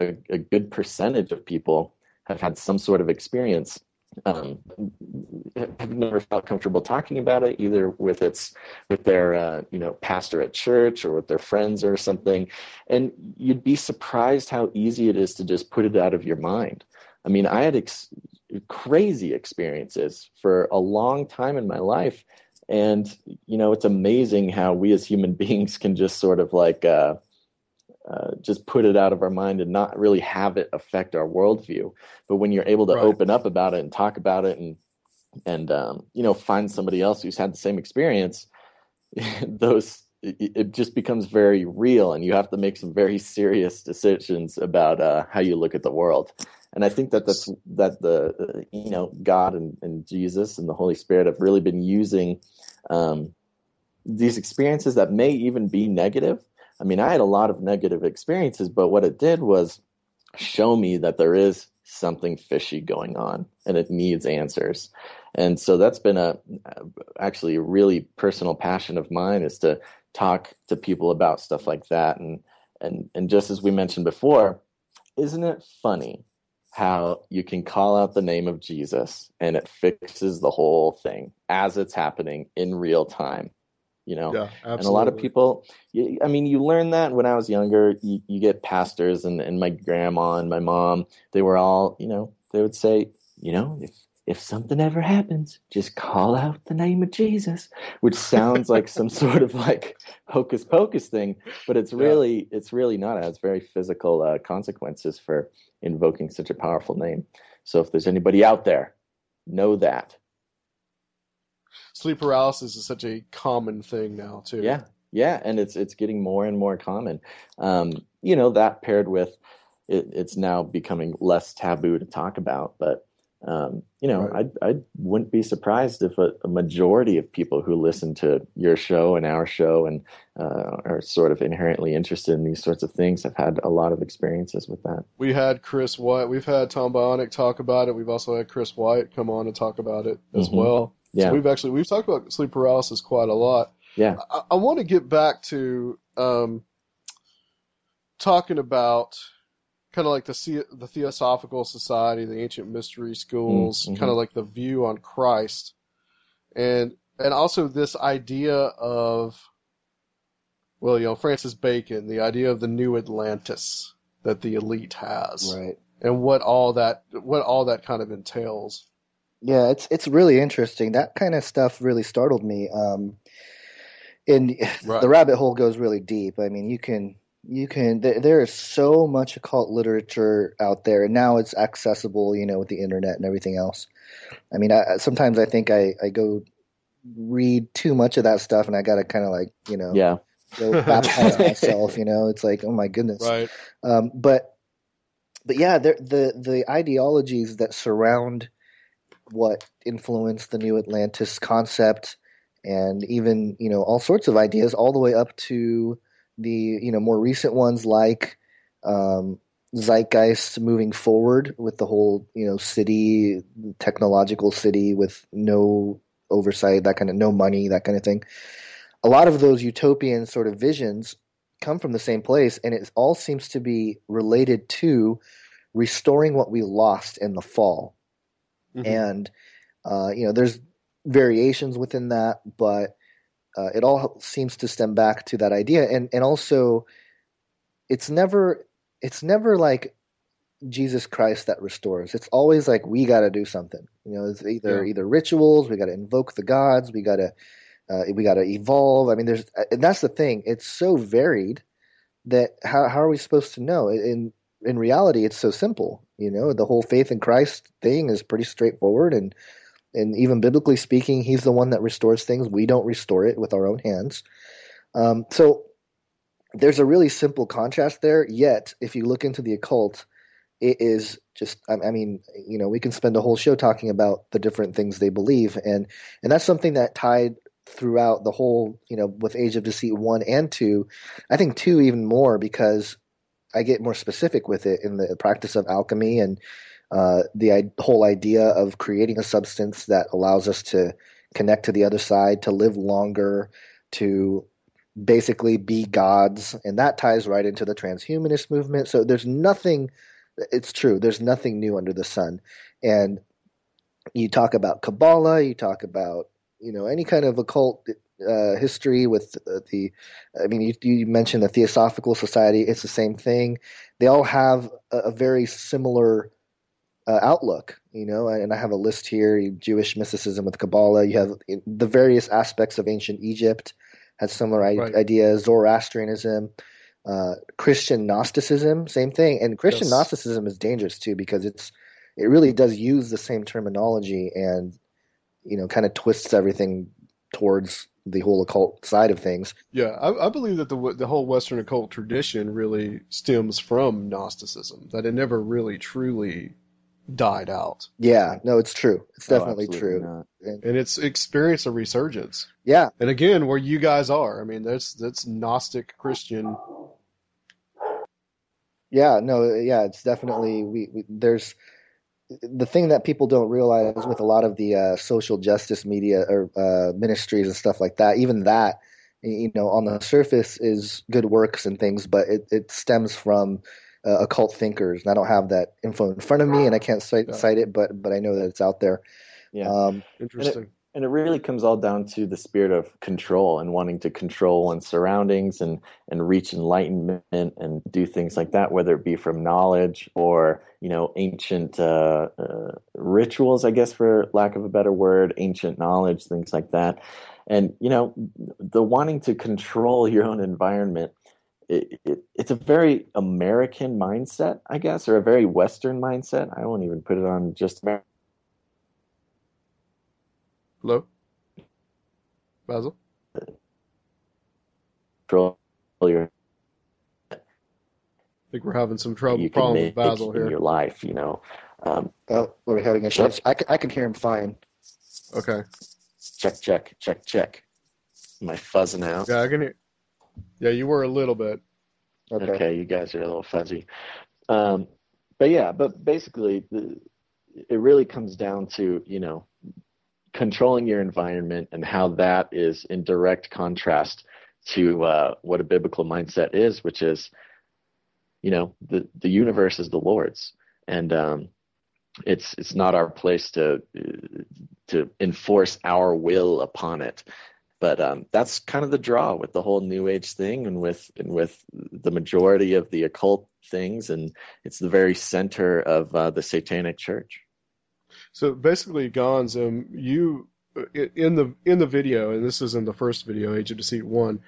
a, a good percentage of people have had some sort of experience. Um, have never felt comfortable talking about it either with its with their uh, you know pastor at church or with their friends or something, and you'd be surprised how easy it is to just put it out of your mind. I mean, I had ex- crazy experiences for a long time in my life. And, you know, it's amazing how we as human beings can just sort of like, uh, uh, just put it out of our mind and not really have it affect our worldview. But when you're able to right. open up about it and talk about it and and um, you know find somebody else who's had the same experience, those it, it, just becomes very real, and you have to make some very serious decisions about uh, how you look at the world. And I think that that's that the uh, you know God and, and Jesus and the Holy Spirit have really been using um, these experiences that may even be negative. I mean, I had a lot of negative experiences, but what it did was show me that there is something fishy going on and it needs answers. And so that's been a actually a really personal passion of mine is to talk to people about stuff like that and and and just as we mentioned before, isn't it funny how you can call out the name of Jesus and it fixes the whole thing as it's happening in real time? you know yeah, and a lot of people i mean you learn that when i was younger you, you get pastors and, and my grandma and my mom they were all you know they would say you know if if something ever happens just call out the name of jesus which sounds like some sort of like hocus pocus thing but it's really yeah. it's really not it has very physical uh, consequences for invoking such a powerful name so if there's anybody out there know that sleep paralysis is such a common thing now too. Yeah, yeah, and it's it's getting more and more common. Um, you know, that paired with it, it's now becoming less taboo to talk about, but um, you know, right. I I wouldn't be surprised if a, a, majority of people who listen to your show and our show and uh, are sort of inherently interested in these sorts of things have had a lot of experiences with that. We had Chris White, we've had Tom Bionic talk about it. We've also had Chris White come on and talk about it as mm-hmm. well. Yeah. So we've actually we've talked about sleep paralysis quite a lot. Yeah. I, I want to get back to um, talking about kind of like the the Theosophical Society, the ancient mystery schools, mm-hmm. kind of like the view on Christ, and and also this idea of well, you know, Francis Bacon, the idea of the new Atlantis that the elite has, right, and what all that what all that kind of entails. Yeah, it's it's really interesting. That kind of stuff really startled me. Um, and right. the rabbit hole goes really deep. I mean, you can you can there, there is so much occult literature out there, and now it's accessible, you know, with the internet and everything else. I mean, I, sometimes I think I I go read too much of that stuff, and I got to kind of like you know yeah go baptize myself. You know, it's like oh my goodness, right? Um, but but yeah, the the the ideologies that surround what influenced the new Atlantis concept and even, you know, all sorts of ideas all the way up to the, you know, more recent ones like um, zeitgeist moving forward with the whole, you know, city, technological city with no oversight, that kind of no money, that kind of thing. A lot of those utopian sort of visions come from the same place and it all seems to be related to restoring what we lost in the fall Mm-hmm. And uh, you know, there's variations within that, but uh, it all seems to stem back to that idea. And and also, it's never it's never like Jesus Christ that restores. It's always like we got to do something. You know, it's either yeah. either rituals, we got to invoke the gods, we got to uh, we got to evolve. I mean, there's and that's the thing. It's so varied that how how are we supposed to know? In in reality, it's so simple. You know, the whole faith in Christ thing is pretty straightforward, and and even biblically speaking, He's the one that restores things. We don't restore it with our own hands. Um, so there's a really simple contrast there. Yet, if you look into the occult, it is just I mean, you know, we can spend a whole show talking about the different things they believe, and and that's something that tied throughout the whole, you know, with Age of Deceit one and two. I think two even more because I get more specific with it in the practice of alchemy and uh, the whole idea of creating a substance that allows us to connect to the other side, to live longer, to basically be gods, and that ties right into the transhumanist movement. So there's nothing. It's true. There's nothing new under the sun, and you talk about Kabbalah, you talk about you know any kind of occult uh, history with uh, the. I mean, you, you, mentioned the Theosophical Society. It's the same thing. They all have a, a very similar uh, outlook, you know. And I have a list here: Jewish mysticism with Kabbalah. You have the various aspects of ancient Egypt had similar right. ideas. Zoroastrianism. uh, Christian Gnosticism, same thing. And Christian yes. Gnosticism is dangerous too because it's it really does use the same terminology and you know kind of twists everything towards the whole occult side of things. Yeah, I, I, believe that the the whole Western occult tradition really stems from Gnosticism. That it never really truly died out. Yeah, no, it's true. It's oh, definitely oh, true, and, and, it's experienced a resurgence. Yeah, and again, where you guys are, I mean, that's that's Gnostic Christian. Yeah, no, yeah, it's definitely we, we there's the thing that people don't realize with a lot of the uh, social justice media or uh, ministries and stuff like that, even that, you know, on the surface is good works and things, but it, it stems from uh, occult thinkers. And I don't have that info in front of me, and I can't cite, yeah. cite it, but but I know that it's out there. Yeah, um, interesting and it really comes all down to the spirit of control and wanting to control one's surroundings and and reach enlightenment and do things like that whether it be from knowledge or you know ancient uh, uh, rituals i guess for lack of a better word ancient knowledge things like that and you know the wanting to control your own environment it, it, it's a very american mindset i guess or a very western mindset i won't even put it on just Hello? Basil? Control your. I think we're having some trouble you problem with Basil here. In your life, you know. Um, oh, we're having a Yep. I, can, I can hear him fine. Okay. Check, check, check, check. Am I fuzzing out? Yeah, I can hear. Yeah, you were a little bit. Okay, okay you guys are a little fuzzy. Um, but yeah, but basically, it really comes down to you know controlling your environment and how that is in direct contrast to uh, what a biblical mindset is, which is, you know, the the universe is the Lord's, and um, it's it's not our place to to enforce our will upon it. But um, that's kind of the draw with the whole New Age thing, and with and with the majority of the occult things, and it's the very center of uh, the Satanic Church. So basically, Gonz, um, you in the in the video, and this is in the first video, Age of Deceit one.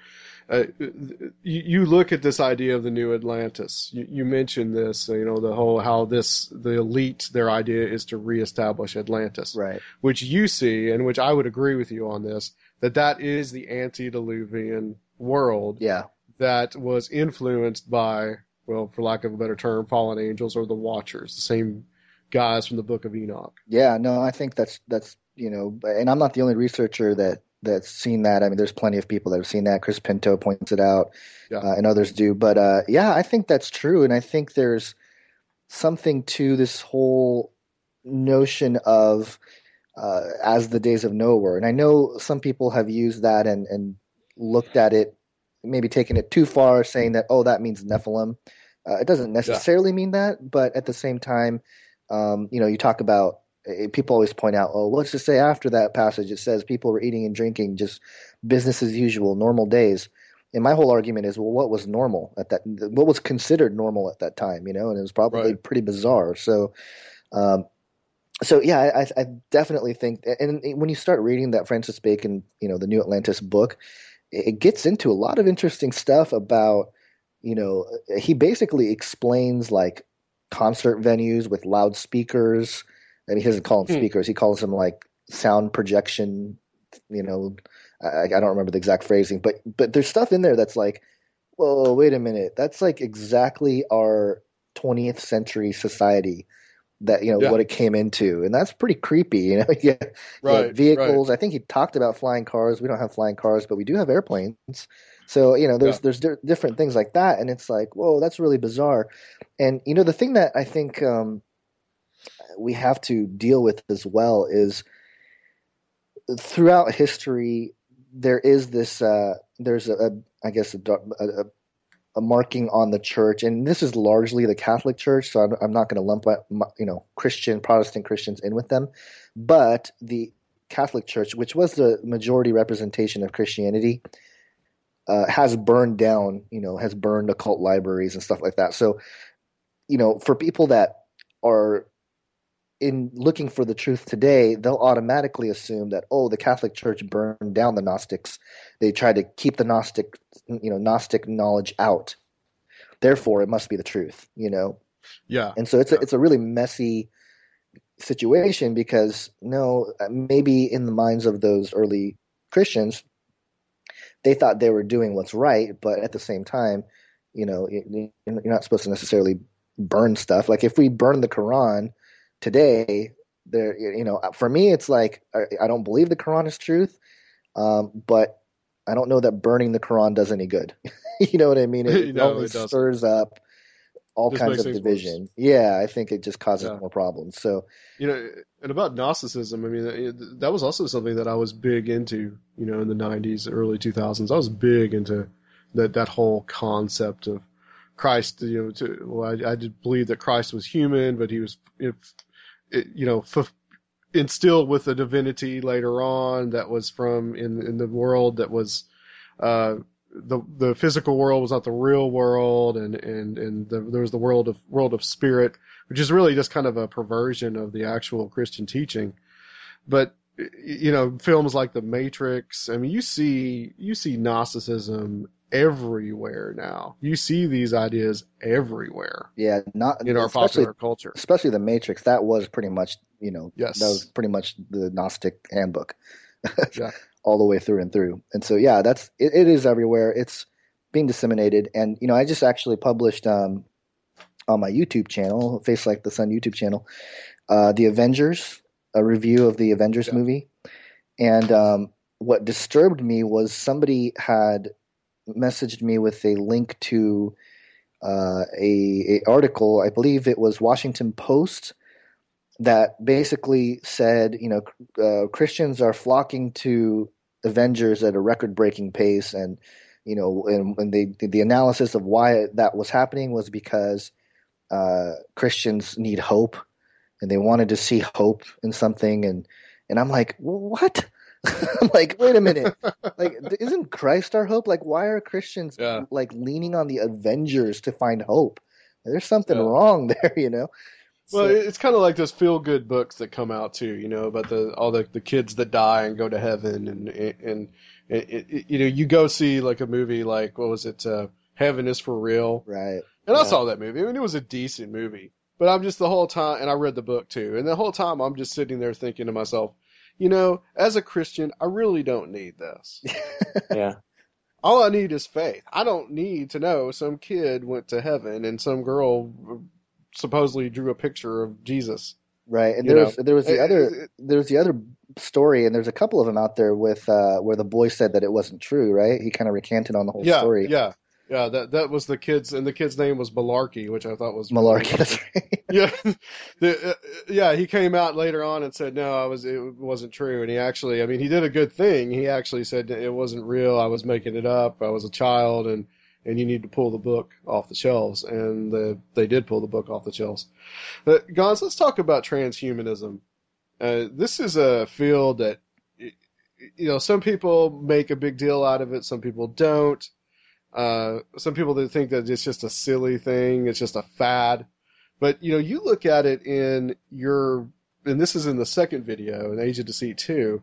Uh, you, you, look at this idea of the new Atlantis. You, you mentioned this, you know, the whole how this the elite their idea is to reestablish Atlantis, right? Which you see, and which I would agree with you on this, that that is the antediluvian world, yeah, that was influenced by, well, for lack of a better term, fallen angels or the Watchers, the same guys from the Book of Enoch. Yeah, no, I think that's that's you know, and I'm not the only researcher that that's seen that. I mean, there's plenty of people that have seen that. Chris Pinto points it out, yeah. uh, and others do. But uh, yeah, I think that's true, and I think there's something to this whole notion of uh, as the days of Noah were. And I know some people have used that and and looked at it, maybe taken it too far, saying that oh, that means Nephilim. Uh, it doesn't necessarily yeah. mean that, but at the same time, um, you know, you talk about eh, people always point out, oh, let's just say after that passage it says people were eating and drinking just business as usual, normal days. And my whole argument is, well, what was normal at that? What was considered normal at that time? You know, and it was probably right. pretty bizarre. So, um, so yeah, I, I, definitely think, and when you start reading that Francis Bacon, you know, the New Atlantis book, it gets into a lot of interesting stuff about, you know, he basically explains like concert venues with loudspeakers. And he doesn't call them hmm. speakers; he calls them like sound projection. You know, I, I don't remember the exact phrasing, but but there's stuff in there that's like, whoa, wait a minute, that's like exactly our 20th century society that you know yeah. what it came into, and that's pretty creepy. You know, yeah, right, vehicles. Right. I think he talked about flying cars. We don't have flying cars, but we do have airplanes. So you know, there's yeah. there's di- different things like that, and it's like, whoa, that's really bizarre. And you know, the thing that I think um, we have to deal with as well is throughout history there is this uh, there's a, a I guess a, a, a, marking on the church, and this is largely the Catholic Church. So I'm, I'm not going to lump you know Christian Protestant Christians in with them, but the Catholic Church, which was the majority representation of Christianity, uh, has burned down, you know, has burned occult libraries and stuff like that. So, you know, for people that are in looking for the truth today, they'll automatically assume that oh, the Catholic Church burned down the Gnostics. They tried to keep the Gnostic, you know, Gnostic knowledge out. therefore it must be the truth. You know. Yeah. And so it's yeah. a, it's a really messy situation because no, maybe in the minds of those early Christians, they thought they were doing what's right, but at the same time, you know, you're not supposed to necessarily burn stuff. Like if we burn the Quran today, there, you know, for me, it's like I, don't believe the Quran is truth, um, but I don't know that burning the Quran does any good. you know what I mean? It, no, only it stirs up all Just kinds of division. Yeah, I think it just causes Yeah. more problems. So you know, and about Gnosticism, I mean, that was also something that I was big into, you know, in the '90s, early 2000s. I was big into that that whole concept of Christ. You know, to, well, I, I did believe that Christ was human, but he was, if, it, you know, f- instilled with a divinity later on that was from in in the world that was. Uh, the the physical world was not the real world, and and and the, there was the world of world of spirit, which is really just kind of a perversion of the actual Christian teaching. But you know, films like The Matrix. I mean, you see you see Gnosticism everywhere now. You see these ideas everywhere yeah, not in our popular culture. especially the Matrix. That was pretty much you know Yes. that was pretty much the Gnostic handbook. Yeah. all the way through and through. And so, yeah, that's it, it is everywhere. It's being disseminated. And you know, I just actually published um, on my YouTube channel, Face Like the Sun YouTube channel, uh, the Avengers, a review of the Avengers movie. And um, what disturbed me was somebody had messaged me with a link to uh, a, a article. I believe it was Washington Post that basically said, you know, uh, Christians are flocking to Avengers at a record-breaking pace, and you know, and, and they the analysis of why that was happening was because uh, Christians need hope, and they wanted to see hope in something, and and I'm like, what? I'm like, wait a minute, like, isn't Christ our hope? Like, why are Christians Yeah. like leaning on the Avengers to find hope? There's something Yeah. wrong there, you know. Well, So- it's kind of like those feel good books that come out too, you know, about the all the, the kids that die and go to heaven, and and, and it, it, you know, you go see like a movie like what was it, uh, Heaven is for Real, right? And I saw that movie. I mean, it was a decent movie, but I'm just the whole time, and I read the book too, and the whole time I'm just sitting there thinking to myself, you know, as a Christian, I really don't need this. yeah. All I need is faith. I don't need to know some kid went to heaven and some girl supposedly drew a picture of Jesus. Right, and You there know? was there was the It- other there was the other story, and there's a couple of them out there with uh, where the boy said that it wasn't true. Right, he kind of recanted on the whole yeah, story. yeah, yeah. That that was the kids, and the kid's name was Malarkey, which I thought was Malarkey. Yeah, the, uh, yeah. He came out later on and said, "No, I was. It wasn't true." And he actually, I mean, he did a good thing. He actually said it wasn't real. I was making it up. I was a child, and and you need to pull the book off the shelves. And the, they did pull the book off the shelves. But Gonz, let's talk about transhumanism. Uh, this is a field that you know some people make a big deal out of it. Some people don't. Uh, some people that think that it's just a silly thing. It's just a fad. But you know, you look at it in your, and this is in the second video, in Age of Deceit two.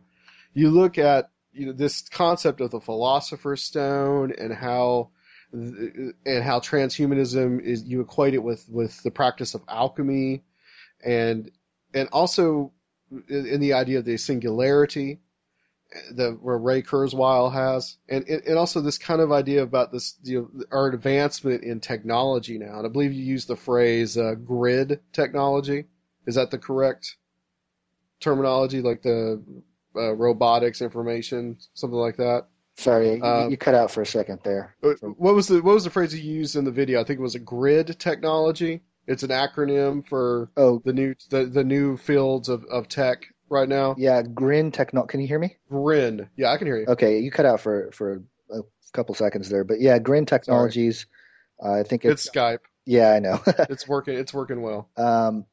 You look at you know this concept of the Philosopher's Stone and how and how transhumanism is you equate it with with the practice of alchemy, and and also in, in the idea of the singularity that where Ray Kurzweil has, and, and also this kind of idea about this you know, our advancement in technology now. And I believe you used the phrase uh, grid technology. Is that the correct terminology? Like the uh, robotics information, something like that. Sorry, you, Um, you cut out for a second there. Uh, What was the what was the phrase you used in the video? I think it was a grid technology. It's an acronym for oh the new the, the new fields of, of tech right now. Yeah, Grin Techno. Can you hear me? Grin. Yeah, I can hear you. Okay, you cut out for for a couple seconds there, but yeah, Grin Technologies. Uh, I think it's, It's Skype. yeah, I know. It's working. It's working well. um,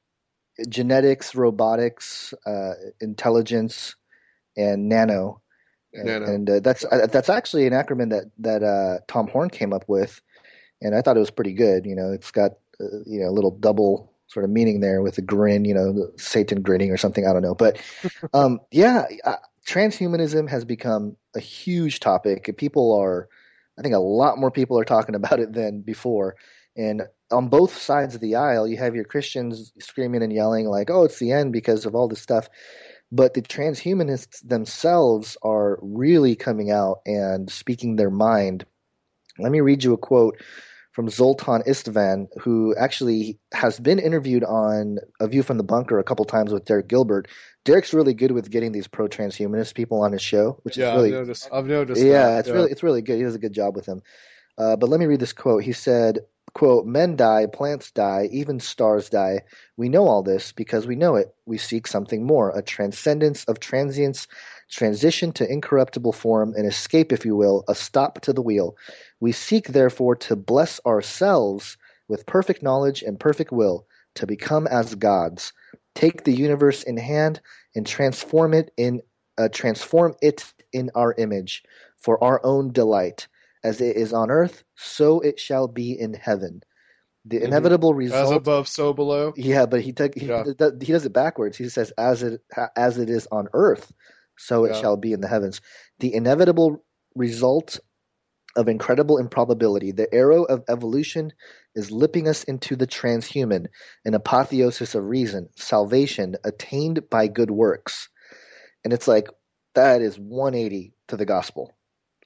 genetics, robotics, uh, intelligence, and nano. And, Nano. and uh, that's uh, that's actually an acronym that that uh, Tom Horn came up with, and I thought it was pretty good. You know, it's got uh, you know a little double sort of meaning there with the grin, you know, Satan grinning or something. I don't know, but um, yeah, uh, transhumanism has become a huge topic. People are, I think, a lot more people are talking about it than before. And on both sides of the aisle, you have your Christians screaming and yelling like, "Oh, it's the end because of all this stuff." But the transhumanists themselves are really coming out and speaking their mind. Let me read you a quote from Zoltan Istvan, who actually has been interviewed on A View from the Bunker a couple times with Derek Gilbert. Derek's really good with getting these pro transhumanist people on his show, which yeah, is really I've noticed. I've noticed yeah, that. it's really it's really good. He does a good job with him. Uh, but let me read this quote. He said, "quote Men die, plants die, even stars die. We know all this because we know it. We seek something more: a transcendence of transience, transition to incorruptible form, an escape, if you will, a stop to the wheel. We seek, therefore, to bless ourselves with perfect knowledge and perfect will, to become as gods." take the universe in hand and transform it in uh, transform it in our image for our own delight as it is on earth so it shall be in heaven the Mhm. inevitable result As above, so below. yeah but he, took he, Yeah. does- he does it backwards he says as it as it is on earth so it Yeah. shall be in the heavens the inevitable result of incredible improbability the arrow of evolution is lipping us into the transhuman an apotheosis of reason salvation attained by good works and it's like that is 180 to the gospel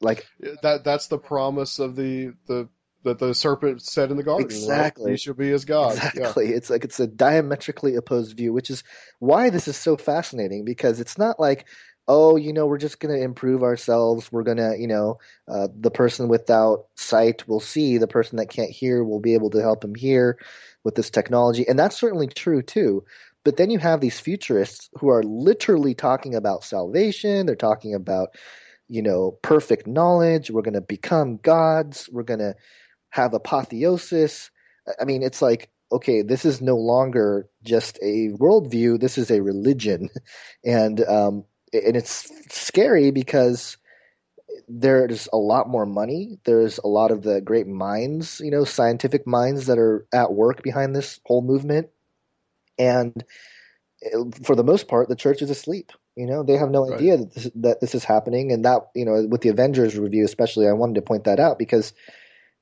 like That that's the promise of the the that the serpent said in the garden. right? Exactly. You shall be as God. Yeah. Exactly. It's like it's a diametrically opposed view, which is why this is so fascinating because it's not like, oh, you know, we're just going to improve ourselves. We're going to, you know, uh, the person without sight will see, the person that can't hear will be able to help him hear with this technology. And that's certainly true too. But then you have these futurists who are literally talking about salvation. They're talking about, you know, perfect knowledge. We're going to become gods. We're going to have apotheosis. I mean, it's like, okay, this is no longer just a worldview. This is a religion. And, um, and it's scary because there's a lot more money. There's a lot of the great minds, you know, scientific minds that are at work behind this whole movement. And for the most part, the church is asleep. You know, they have no Right. idea that this, that this is happening. And that, you know, with the Avengers review, especially, I wanted to point that out because,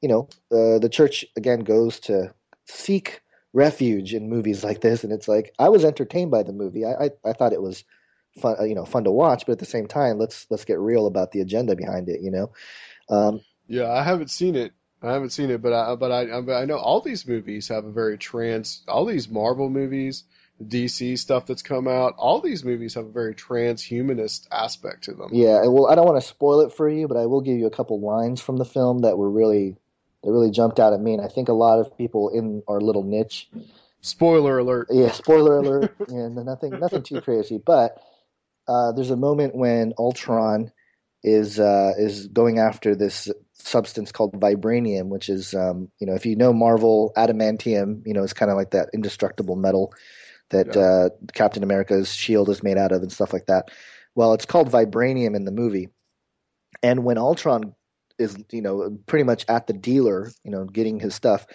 you know, uh, the church again goes to seek refuge in movies like this. And it's like, I was entertained by the movie. I, I, I thought it was fun, uh, you know, fun to watch, but at the same time, let's, let's get real about the agenda behind it, you know? Um, Yeah, I haven't seen it. I haven't seen it, but I but I I know all these movies have a very trans. All these Marvel movies, DC stuff that's come out, all these movies have a very transhumanist aspect to them. Yeah, well, I don't want to spoil it for you, but I will give you a couple lines from the film that were really that really jumped out at me, and I think a lot of people in our little niche. Spoiler alert! Yeah, spoiler alert. and nothing, nothing too crazy, but uh, there's a moment when Ultron is uh, is going after this substance called vibranium, which is um, you know if you know Marvel, adamantium, you know is kind of like that indestructible metal that Yeah. uh, Captain America's shield is made out of and stuff like that. Well, it's called vibranium in the movie, and when Ultron is you know pretty much at the dealer, you know getting his stuff,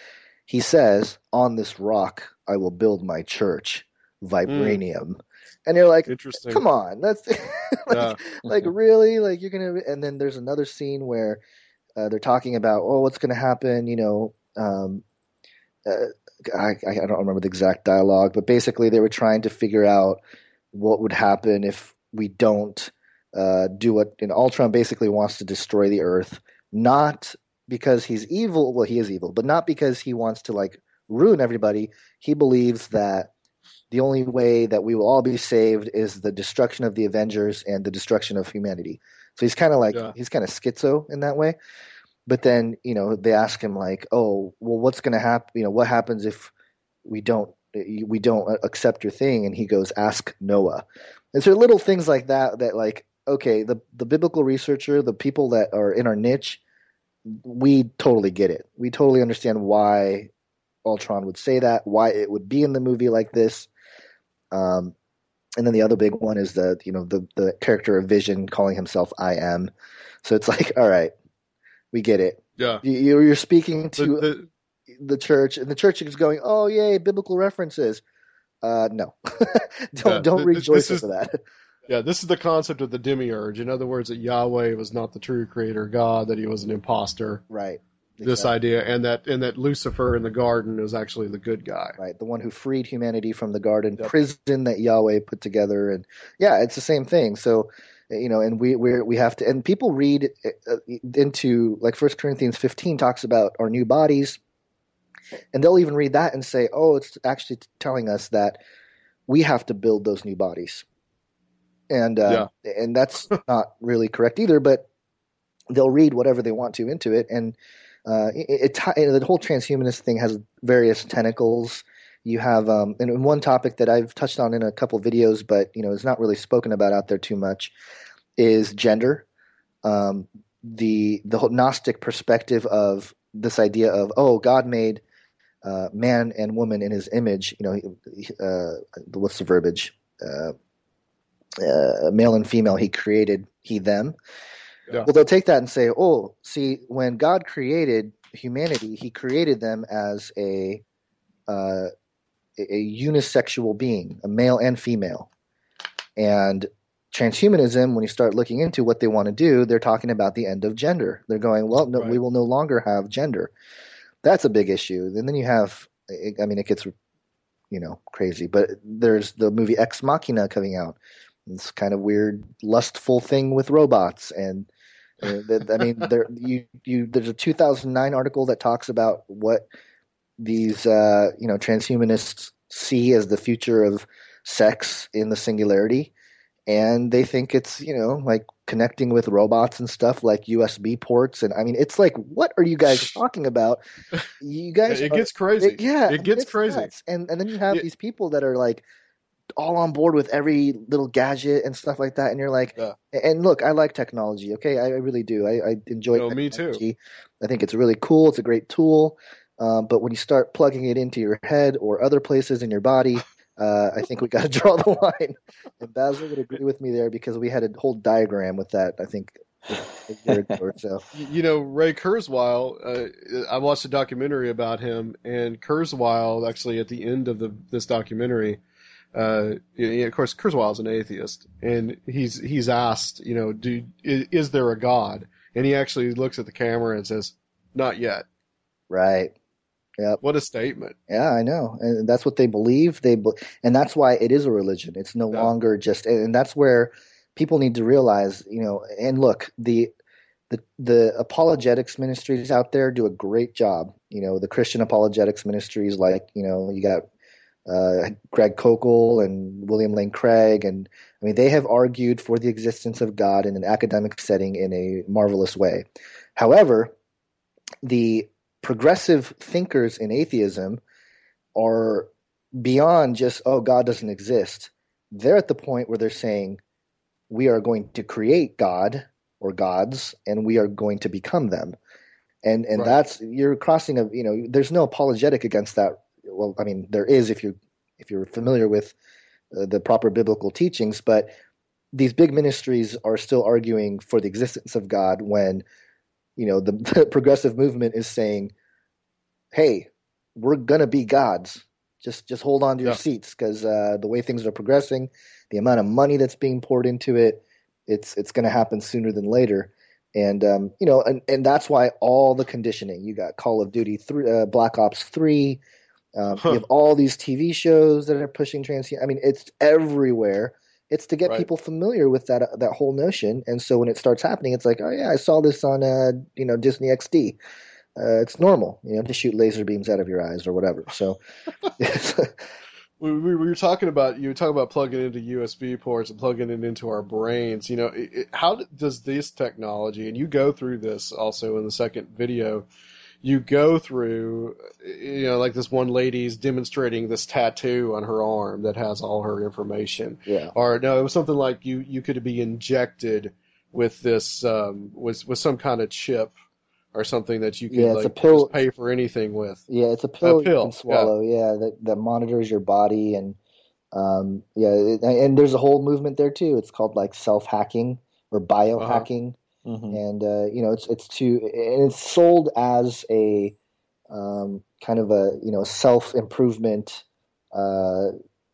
he says, "On this rock I will build my church, vibranium." And you're like, Interesting. come on, that's like, Yeah. like really like you're gonna. And then there's another scene where uh, they're talking about, oh, what's gonna happen? You know, um, uh, I, I don't remember the exact dialogue, but basically they were trying to figure out what would happen if we don't uh, do what. And Ultron basically wants to destroy the Earth, not because he's evil. Well, he is evil, but not because he wants to like ruin everybody. He believes that the only way that we will all be saved is the destruction of the Avengers and the destruction of humanity. So he's kind of like Yeah. he's kind of schizo in that way. But then you know they ask him like, oh, well, what's going to happen? You know, what happens if we don't we don't accept your thing? And he goes, ask Noah. And so little things like that that like okay, the the biblical researcher, the people that are in our niche, we totally get it. We totally understand why Ultron would say that, why it would be in the movie like this. Um, and then the other big one is the you know the the character of Vision calling himself I am. So it's like, all right, we get it. Yeah. You, you're you're speaking to The- the, the- church, and the church is going, oh yay, biblical references. Uh, no, don't Yeah, don't th- rejoice is- over that. Yeah, this is the concept of the demiurge. In other words, that Yahweh was not the true creator God, that he was an imposter. Right. This idea, and that and that Lucifer in the garden is actually the good guy, right? The one who freed humanity from the garden yep. prison that Yahweh put together, and yeah, it's the same thing. So you know, and we we we have to, and people read uh, into like First Corinthians fifteen talks about our new bodies, and they'll even read that and say, oh, it's actually telling us that we have to build those new bodies, and uh, yeah. and that's not really correct either, but they'll read whatever they want to into it, and uh, it, it, the whole transhumanist thing has various tentacles. You have, um, and one topic that I've touched on in a couple videos, but you know, is not really spoken about out there too much, is gender. Um, the the whole Gnostic perspective of this idea of oh, God made uh, man and woman in His image. You know, uh, what's the verbiage? Uh, uh, male and female. He created he them. Yeah. Well, they'll take that and say, "Oh, see, when God created humanity, He created them as a uh, a unisexual being, a male and female." And transhumanism, when you start looking into what they want to do, they're talking about the end of gender. They're going, "Well, no, right. we will no longer have gender." That's a big issue. And then you have, I mean, it gets you know crazy. But there's the movie Ex Machina coming out. It's kind of weird, lustful thing with robots, and uh, I mean, there you you there's a 2009 article that talks about what these uh, you know transhumanists see as the future of sex in the singularity, and they think it's you know like connecting with robots and stuff like USB ports, and I mean, it's like, what are you guys talking about? You guys, it are, gets crazy. It, yeah, it gets crazy, nuts. and and then you have these people that are like all on board with every little gadget and stuff like that. And you're like, yeah. and look, I like technology. Okay, I, really do. I, I enjoy. No, me too. I think it's really cool. It's a great tool. Um, but when you start plugging it into your head or other places in your body, uh, I think we got to draw the line. And Basil would agree with me there because we had a whole diagram with that. I think so. You know, Ray Kurzweil. Uh, I watched a documentary about him, and Kurzweil actually at the end of the this documentary uh, of course, Kurzweil is an atheist, and he's he's asked, you know, do is, is, there a God? And he actually looks at the camera and says, "Not yet." Right. Yeah. What a statement. Yeah, I know, and that's what they believe. They be- and that's why it is a religion. It's no yeah. longer just, and that's where people need to realize, you know. And look, the the the apologetics ministries out there do a great job. You know, the Christian apologetics ministries, like you know, you got uh, Greg Koukl and William Lane Craig, and I mean they have argued for the existence of God in an academic setting in a marvelous way. However, the progressive thinkers in atheism are beyond just oh God doesn't exist. They're at the point where they're saying we are going to create God or gods, and we are going to become them. And and right. that's you're crossing a you know there's no apologetic against that well, I mean, there is if you if you're familiar with uh, the proper biblical teachings, but these big ministries are still arguing for the existence of God when you know the, the progressive movement is saying, "Hey, we're gonna be gods. Just just hold on to your yeah. seats because uh, the way things are progressing, the amount of money that's being poured into it, it's it's going to happen sooner than later." And um, you know, and, and that's why all the conditioning. You got Call of Duty three, uh, Black Ops three, um, huh. You have all these TV shows that are pushing trans. I mean, it's everywhere. It's to get right. people familiar with that uh, that whole notion, and so when it starts happening, it's like, oh yeah, I saw this on uh, you know Disney XD. Uh, it's normal, you know, to shoot laser beams out of your eyes or whatever. So, we, we, were talking about you were talking about plugging into USB ports and plugging it into our brains. You know, it, how does this technology, and you go through this also in the second video, you go through, you know, like this one lady's demonstrating this tattoo on her arm that has all her information. Yeah. Or no, it was something like you you could be injected with this um, with with some kind of chip or something that you can yeah, like pill, pay for anything with. Yeah, it's a pill, a pill. you can swallow. Yeah. yeah, that that monitors your body and um, yeah, and there's a whole movement there too. It's called like self hacking or biohacking. Uh-huh. Mm-hmm. And uh, you know, it's it's to it's sold as a um, kind of a you know self improvement, uh,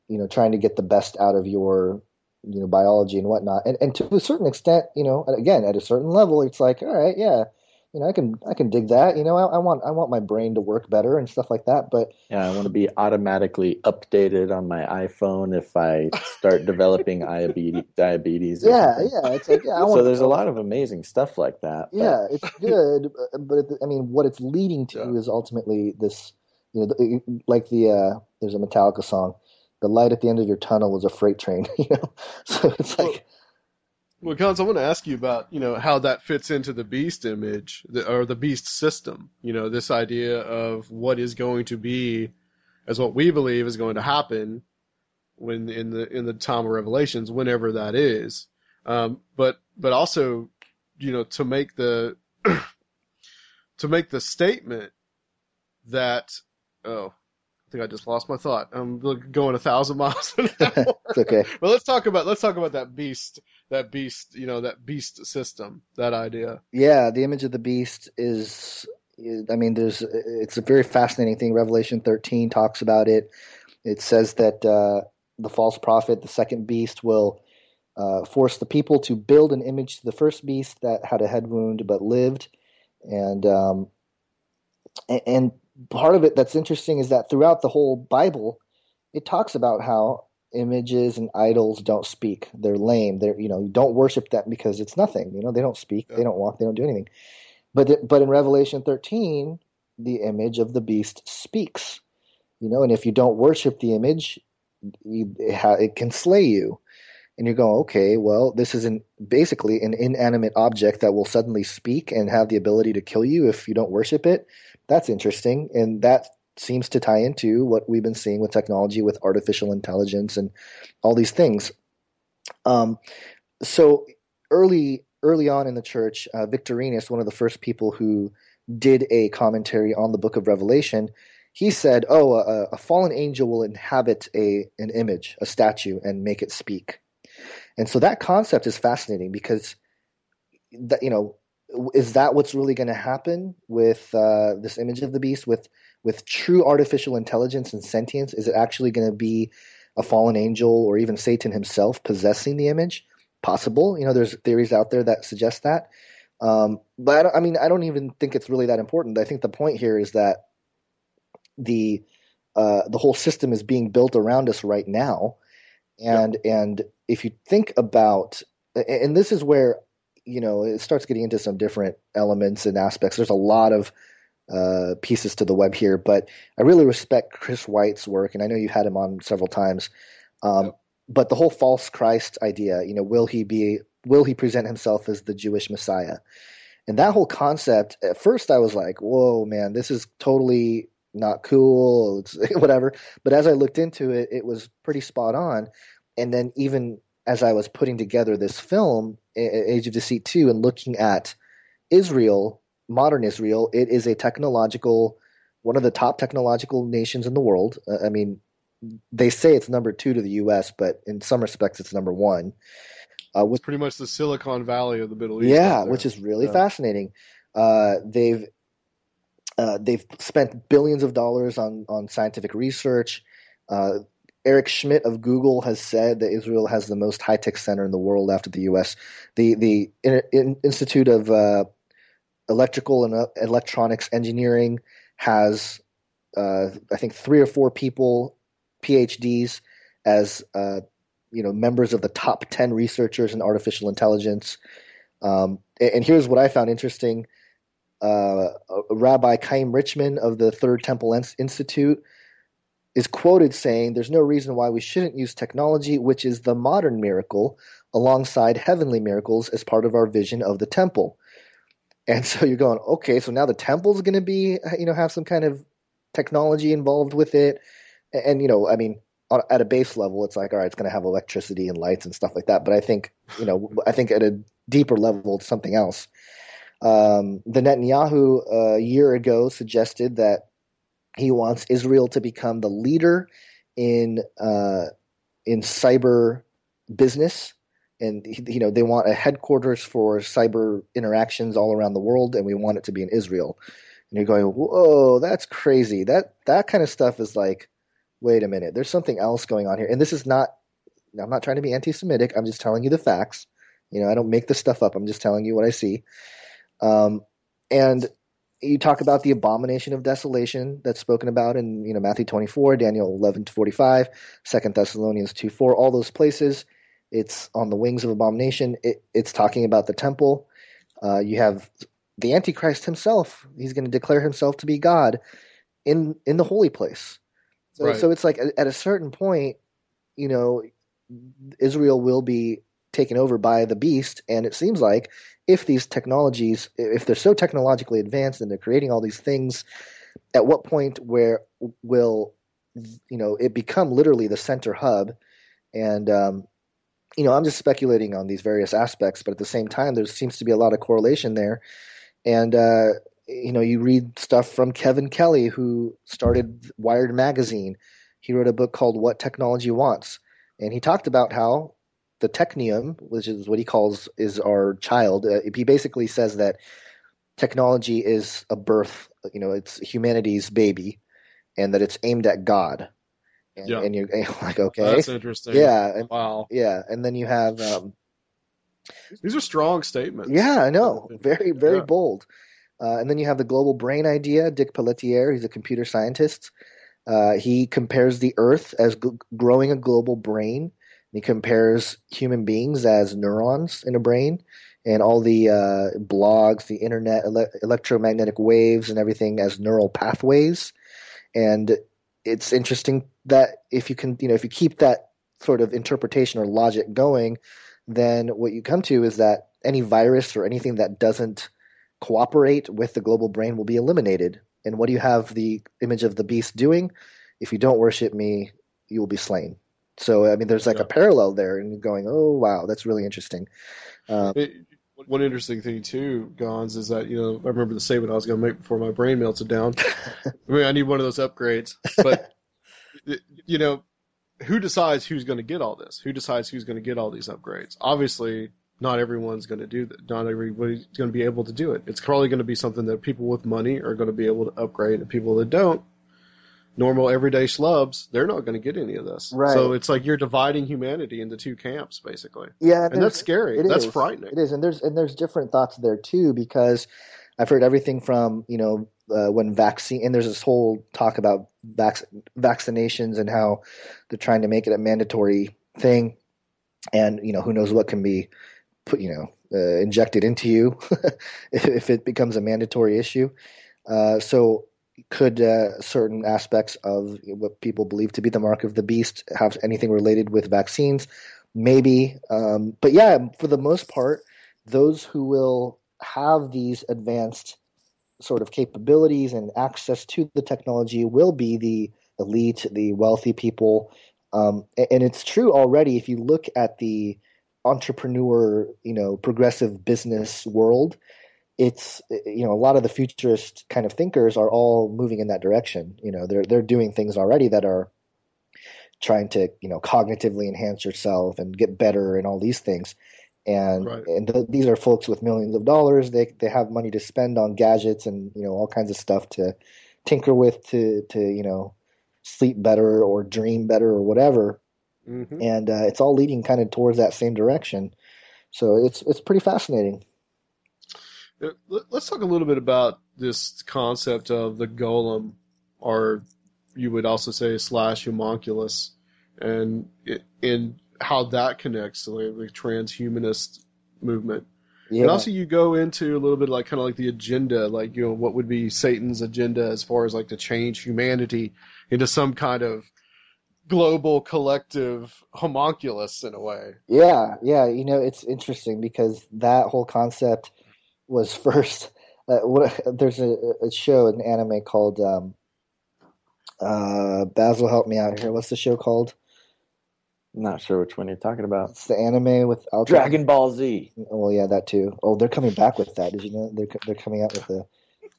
you know, trying to get the best out of your you know biology and whatnot. And and to a certain extent, you know, again at a certain level, it's like all right, yeah, you know, I can I can dig that. You know, I, I, want I want my brain to work better and stuff like that. But yeah, I want to be automatically updated on my iPhone if I start developing diabetes. Diabetes. Yeah, yeah. It's like yeah. so there's a lot of amazing stuff like that. But... Yeah, it's good, but I mean, what it's leading to yeah. is ultimately this. You know, like the uh, there's a Metallica song, "The light at the end of your tunnel is a freight train." You know, so it's like. Well, well, Gonz, I want to ask you about you know how that fits into the beast image or the beast system. You know, this idea of what is going to be, as what we believe is going to happen when in the in the time of Revelations, whenever that is. Um, but but also, you know, to make the to make the statement that oh I think I just lost my thought. I'm going a thousand miles an hour. okay. Well, let's talk about let's talk about that beast, that beast, you know, that beast system, that idea. Yeah, the image of the beast is. I mean, there's it's a very fascinating thing. Revelation 13 talks about it. It says that uh, the false prophet, the second beast, will uh, force the people to build an image to the first beast that had a head wound but lived, and um, and part of it that's interesting is that throughout the whole Bible, it talks about how images and idols don't speak. They're lame. They're you know you don't worship them because it's nothing. You know they don't speak. Yeah. They don't walk. They don't do anything. But but in Revelation 13, the image of the beast speaks. You know, and if you don't worship the image, you, it, ha, it can slay you. And you're going, okay, well, this is an, basically an inanimate object that will suddenly speak and have the ability to kill you if you don't worship it that's interesting. And that seems to tie into what we've been seeing with technology, with artificial intelligence, and all these things. Um, so early early on in the church, uh, Victorinus, one of the first people who did a commentary on the Book of Revelation, he said, "Oh, a, a fallen angel will inhabit a an image, a statue, and make it speak." And so that concept is fascinating because that you know is that what's really going to happen with uh, this image of the beast? With with true artificial intelligence and sentience is it actually going to be a fallen angel or even satan himself possessing the image? Possible. You know there's theories out there that suggest that. Um, but I, I, mean i don't even think it's really that important. I think the point here is that the uh, the whole system is being built around us right now. And and if you think about and this is where you know, it starts getting into some different elements and aspects. There's a lot of uh, pieces to the web here, but I really respect Chris White's work, and I know you've had him on several times. Um, yep. But the whole false Christ idea, you know, will he be? Will he present himself as the Jewish Messiah? And that whole concept, at first, I was like, "Whoa, man, this is totally not cool." It's whatever. But as I looked into it, it was pretty spot on. And then even as I was putting together this film, Age of Deceit 2, and looking at Israel, modern Israel, it is a technological, one of the top technological nations in the world. Uh, I mean, they say it's number two to the U.S., but in some respects, it's number one. Uh, with, pretty much the Silicon Valley of the Middle East. Yeah, which is really yeah. fascinating. Uh, they've uh, they've spent billions of dollars on on scientific research. Eric Schmidt of Google has said that Israel has the most high tech center in the world after the U.S. The the in, in, Institute of uh, Electrical and uh, Electronics Engineering has, uh, I think, three or four people, PhDs, as uh, you know, members of the top ten researchers in artificial intelligence. Um, and, and, here's what I found interesting: uh, Rabbi Chaim Richman of the Third Temple Institute is quoted saying, There's no reason why we shouldn't use technology, which is the modern miracle, alongside heavenly miracles as part of our vision of the temple. And so you're going, okay, so now the temple's going to be, you know, have some kind of technology involved with it. And, you know, I mean, at a base level, it's like, all right, it's going to have electricity and lights and stuff like that. But I think, you know, I think at a deeper level, it's something else. Um, the Netanyahu uh, a year ago suggested that he wants Israel to become the leader in uh, in cyber business, and you know they want a headquarters for cyber interactions all around the world, and we want it to be in Israel. And you're going, whoa, that's crazy. That that kind of stuff is like, wait a minute, there's something else going on here. And this is not. I'm not trying to be anti-Semitic. I'm just telling you the facts. You know, I don't make this stuff up. I'm just telling you what I see. Um, and you talk about the abomination of desolation that's spoken about in you know Matthew 24, Daniel 11 to 45, 2 Thessalonians 2 4, all those places. It's on the wings of abomination. It, it's talking about the temple. Uh, you have the Antichrist himself. He's going to declare himself to be God in in the holy place. So, right. so it's like at a certain point, you know, Israel will be taken over by the beast, and it seems like if these technologies, if they're so technologically advanced and they're creating all these things, at what point where will you know it become literally the center hub? And um, you know, I'm just speculating on these various aspects, but at the same time, there seems to be a lot of correlation there. And uh, you know, you read stuff from Kevin Kelly, who started Wired magazine. He wrote a book called "What Technology Wants," and he talked about how the technium, which is what he calls is our child. Uh, he basically says that technology is a birth, you know, it's humanity's baby, and that it's aimed at God. And, yeah. and you're like, okay, that's interesting. Yeah, and, wow. Yeah, and then you have um, these are strong statements. Yeah, I know, very very yeah. bold. Uh, and then you have the global brain idea. Dick Pelletier, he's a computer scientist. Uh, he compares the Earth as g- growing a global brain he compares human beings as neurons in a brain and all the uh, blogs, the internet, ele- electromagnetic waves, and everything as neural pathways. And it's interesting that if you can, you know, if you keep that sort of interpretation or logic going, then what you come to is that any virus or anything that doesn't cooperate with the global brain will be eliminated. And what do you have the image of the beast doing? If you don't worship me, you will be slain. So I mean, there's like yeah. a parallel there, and going, oh wow, that's really interesting. Um, it, one interesting thing too, Gonz, is that you know I remember the statement I was going to make before my brain melted down. I mean, I need one of those upgrades, but you know, who decides who's going to get all this? Who decides who's going to get all these upgrades? Obviously, not everyone's going to do that. Not everybody's going to be able to do it. It's probably going to be something that people with money are going to be able to upgrade, and people that don't normal everyday schlubs, they're not going to get any of this. Right. So it's like you're dividing humanity into two camps, basically. Yeah, and that's scary. That's is. frightening. It is, and there's and there's different thoughts there too because I've heard everything from you know uh, when vaccine and there's this whole talk about vac- vaccinations and how they're trying to make it a mandatory thing, and you know who knows what can be put you know uh, injected into you if, if it becomes a mandatory issue. Uh, so could uh, certain aspects of what people believe to be the mark of the beast have anything related with vaccines? Maybe. Um, but yeah, for the most part, those who will have these advanced sort of capabilities and access to the technology will be the elite, the wealthy people. Um, and it's true already if you look at the entrepreneur, you know, progressive business world it's you know a lot of the futurist kind of thinkers are all moving in that direction. You know, they're they're doing things already that are trying to you know cognitively enhance yourself and get better and all these things. And right. and th- these are folks with millions of dollars. They they have money to spend on gadgets and you know all kinds of stuff to tinker with to to you know sleep better or dream better or whatever. Mm-hmm. And uh, it's all leading kind of towards that same direction. So it's it's pretty fascinating. Uh, let's talk a little bit about this concept of the golem, or you would also say slash homunculus, and and how that connects to the transhumanist movement. Yeah. And also, you go into a little bit like kind of like the agenda, like you know what would be Satan's agenda as far as like to change humanity into some kind of global collective homunculus in a way. Yeah, yeah. You know, it's interesting because that whole concept was first. Uh, what, there's a, a, show, an anime called. Um, uh, Basil, help me out here. What's the show called? Not sure which one you're talking about. It's the anime with Ultra. Dragon Ball Z. Oh, well, yeah, that too. Oh, they're coming back with that. Did you know they're they're coming out with the.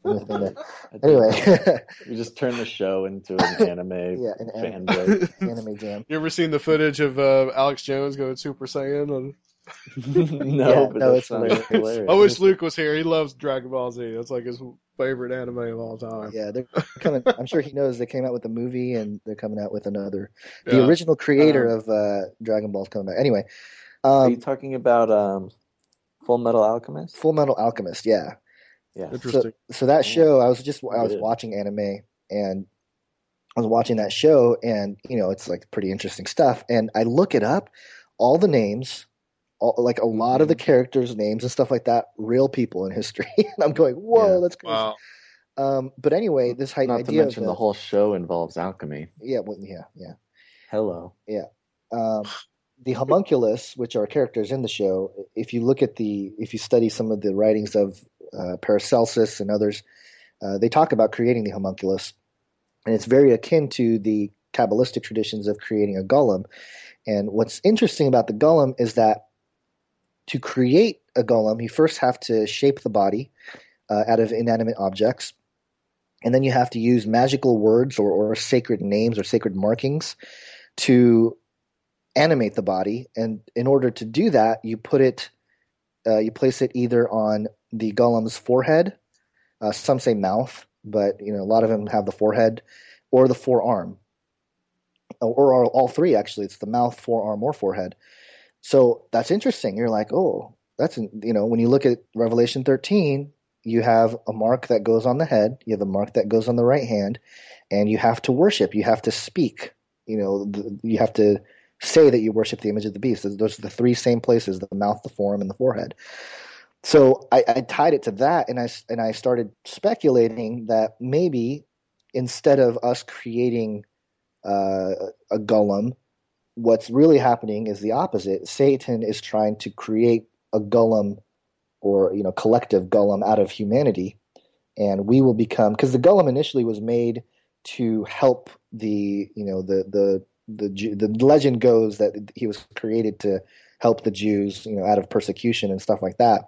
anyway, we just turned the show into an anime yeah, an anime, anime jam. You ever seen the footage of uh, Alex Jones going Super Saiyan on no, yeah, but no, it's hilarious. hilarious. I wish Luke was here. He loves Dragon Ball Z. That's like his favorite anime of all time. Yeah, they're coming. I'm sure he knows they came out with a movie and they're coming out with another. The yeah. original creator um, of uh, Dragon Ball coming back. Anyway, um, are you talking about um, Full Metal Alchemist? Full Metal Alchemist, yeah. Yeah, interesting. So, so that show, I was just I was watching anime and I was watching that show, and you know it's like pretty interesting stuff. And I look it up, all the names, all, like a lot mm-hmm. of the mm-hmm. characters' names and stuff like that, real people in history. and I'm going, whoa, yeah. that's crazy. Wow. Um, but anyway, this Not idea. Not to mention the, the, whole show involves alchemy. Yeah, well, yeah, yeah. Hello. Yeah. Um, the homunculus, which are characters in the show, if you look at the, if you study some of the writings of uh, Paracelsus and others, uh, they talk about creating the homunculus, and it's very akin to the Kabbalistic traditions of creating a golem. And what's interesting about the golem is that to create a golem, you first have to shape the body uh, out of inanimate objects, and then you have to use magical words or, or sacred names or sacred markings to animate the body. And in order to do that, you put it, uh, you place it either on the golem's forehead. Uh, some say mouth, but you know a lot of them have the forehead or the forearm, or, or all three actually. It's the mouth, forearm, or forehead. So that's interesting. You're like, oh, that's you know when you look at Revelation 13, you have a mark that goes on the head, you have a mark that goes on the right hand, and you have to worship. You have to speak. You know, you have to say that you worship the image of the beast. Those are the three same places: the mouth, the forearm, and the forehead. So I, I tied it to that, and I and I started speculating that maybe instead of us creating uh, a golem, what's really happening is the opposite. Satan is trying to create a golem or you know collective golem out of humanity, and we will become because the golem initially was made to help the you know the the the the legend goes that he was created to help the Jews you know out of persecution and stuff like that.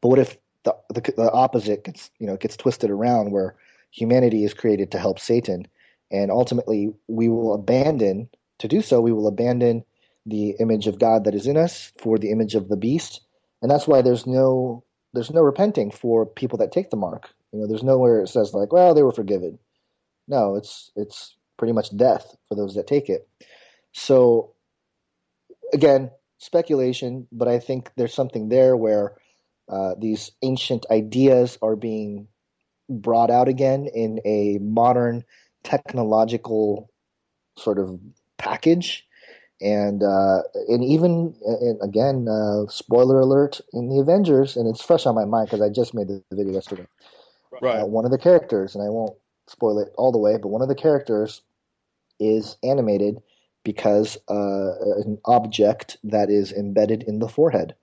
But what if the, the, the opposite gets you know gets twisted around where humanity is created to help Satan, and ultimately we will abandon to do so. We will abandon the image of God that is in us for the image of the beast, and that's why there's no there's no repenting for people that take the mark. You know, there's nowhere it says like, well, they were forgiven. No, it's it's pretty much death for those that take it. So again, speculation, but I think there's something there where uh, these ancient ideas are being brought out again in a modern technological sort of package and uh, and even and again uh, spoiler alert in the avengers and it's fresh on my mind because i just made the video yesterday right uh, one of the characters and i won't spoil it all the way but one of the characters is animated because uh, an object that is embedded in the forehead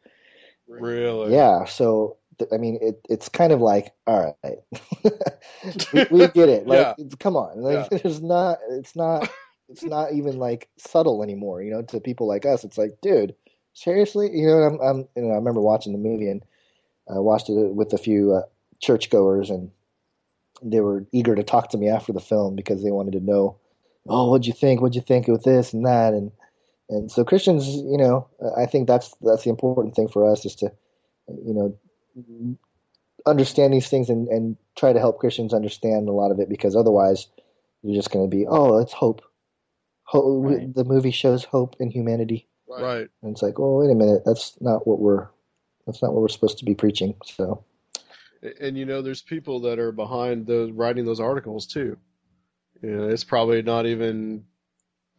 Really? Yeah. So I mean, it, it's kind of like, all right, we, we, get it. Like, yeah. come on, like, yeah. there's not, it's not, it's not even like subtle anymore. You know, to people like us, it's like, dude, seriously, you know, I'm, I'm you know, I remember watching the movie and I watched it with a few uh, churchgoers, and they were eager to talk to me after the film because they wanted to know, oh, what'd you think? What'd you think with this and that? And and so Christians, you know, I think that's that's the important thing for us is to, you know, understand these things and, and try to help Christians understand a lot of it because otherwise you're just going to be, oh, it's hope. Hope right. The movie shows hope in humanity. Right. And it's like, oh, wait a minute, that's not what we're that's not what we're supposed to be preaching. So. And you know, there's people that are behind those writing those articles too. You know, it's probably not even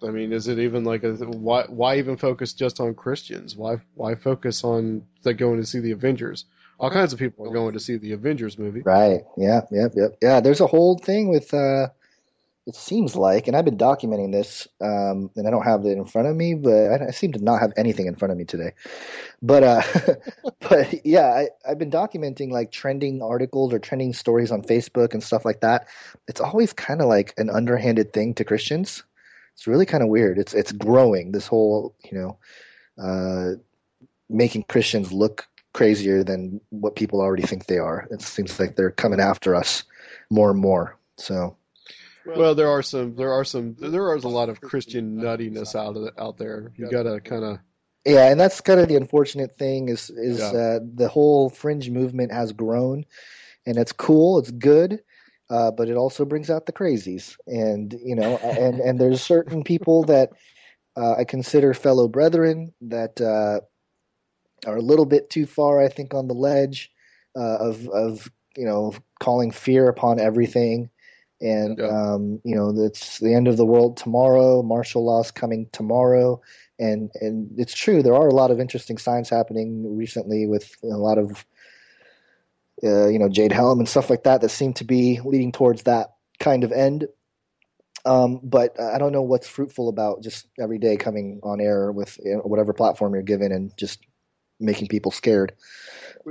I mean, is it even like a why? Why even focus just on Christians? Why why focus on like going to see the Avengers? All kinds of people are going to see the Avengers movie. Right. Yeah. Yep. Yep. Yeah. There's a whole thing with. uh It seems like, and I've been documenting this, um, and I don't have it in front of me, but I, I seem to not have anything in front of me today. But uh, but yeah, I, I've been documenting like trending articles or trending stories on Facebook and stuff like that. It's always kind of like an underhanded thing to Christians it's really kind of weird. It's it's growing. This whole you know, uh, making Christians look crazier than what people already think they are. It seems like they're coming after us more and more. So. Well, there are some, there are some, there is a lot of Christian nuttiness out of the, out there. You gotta kind of, yeah, and that's kind of the unfortunate thing is is yeah. uh, the whole fringe movement has grown, and it's cool, it's good, uh, but it also brings out the crazies, and you know, and and there's certain people that uh, I consider fellow brethren that uh, are a little bit too far, I think, on the ledge. uh, of of you know calling fear upon everything, and yeah. um, you know it's the end of the world tomorrow. Martial law's coming tomorrow, and and it's true. There are a lot of interesting signs happening recently with a lot of uh, you know Jade Helm and stuff like that that seem to be leading towards that kind of end. Um, but I don't know what's fruitful about just every day coming on air with you know, whatever platform you're given and just making people scared.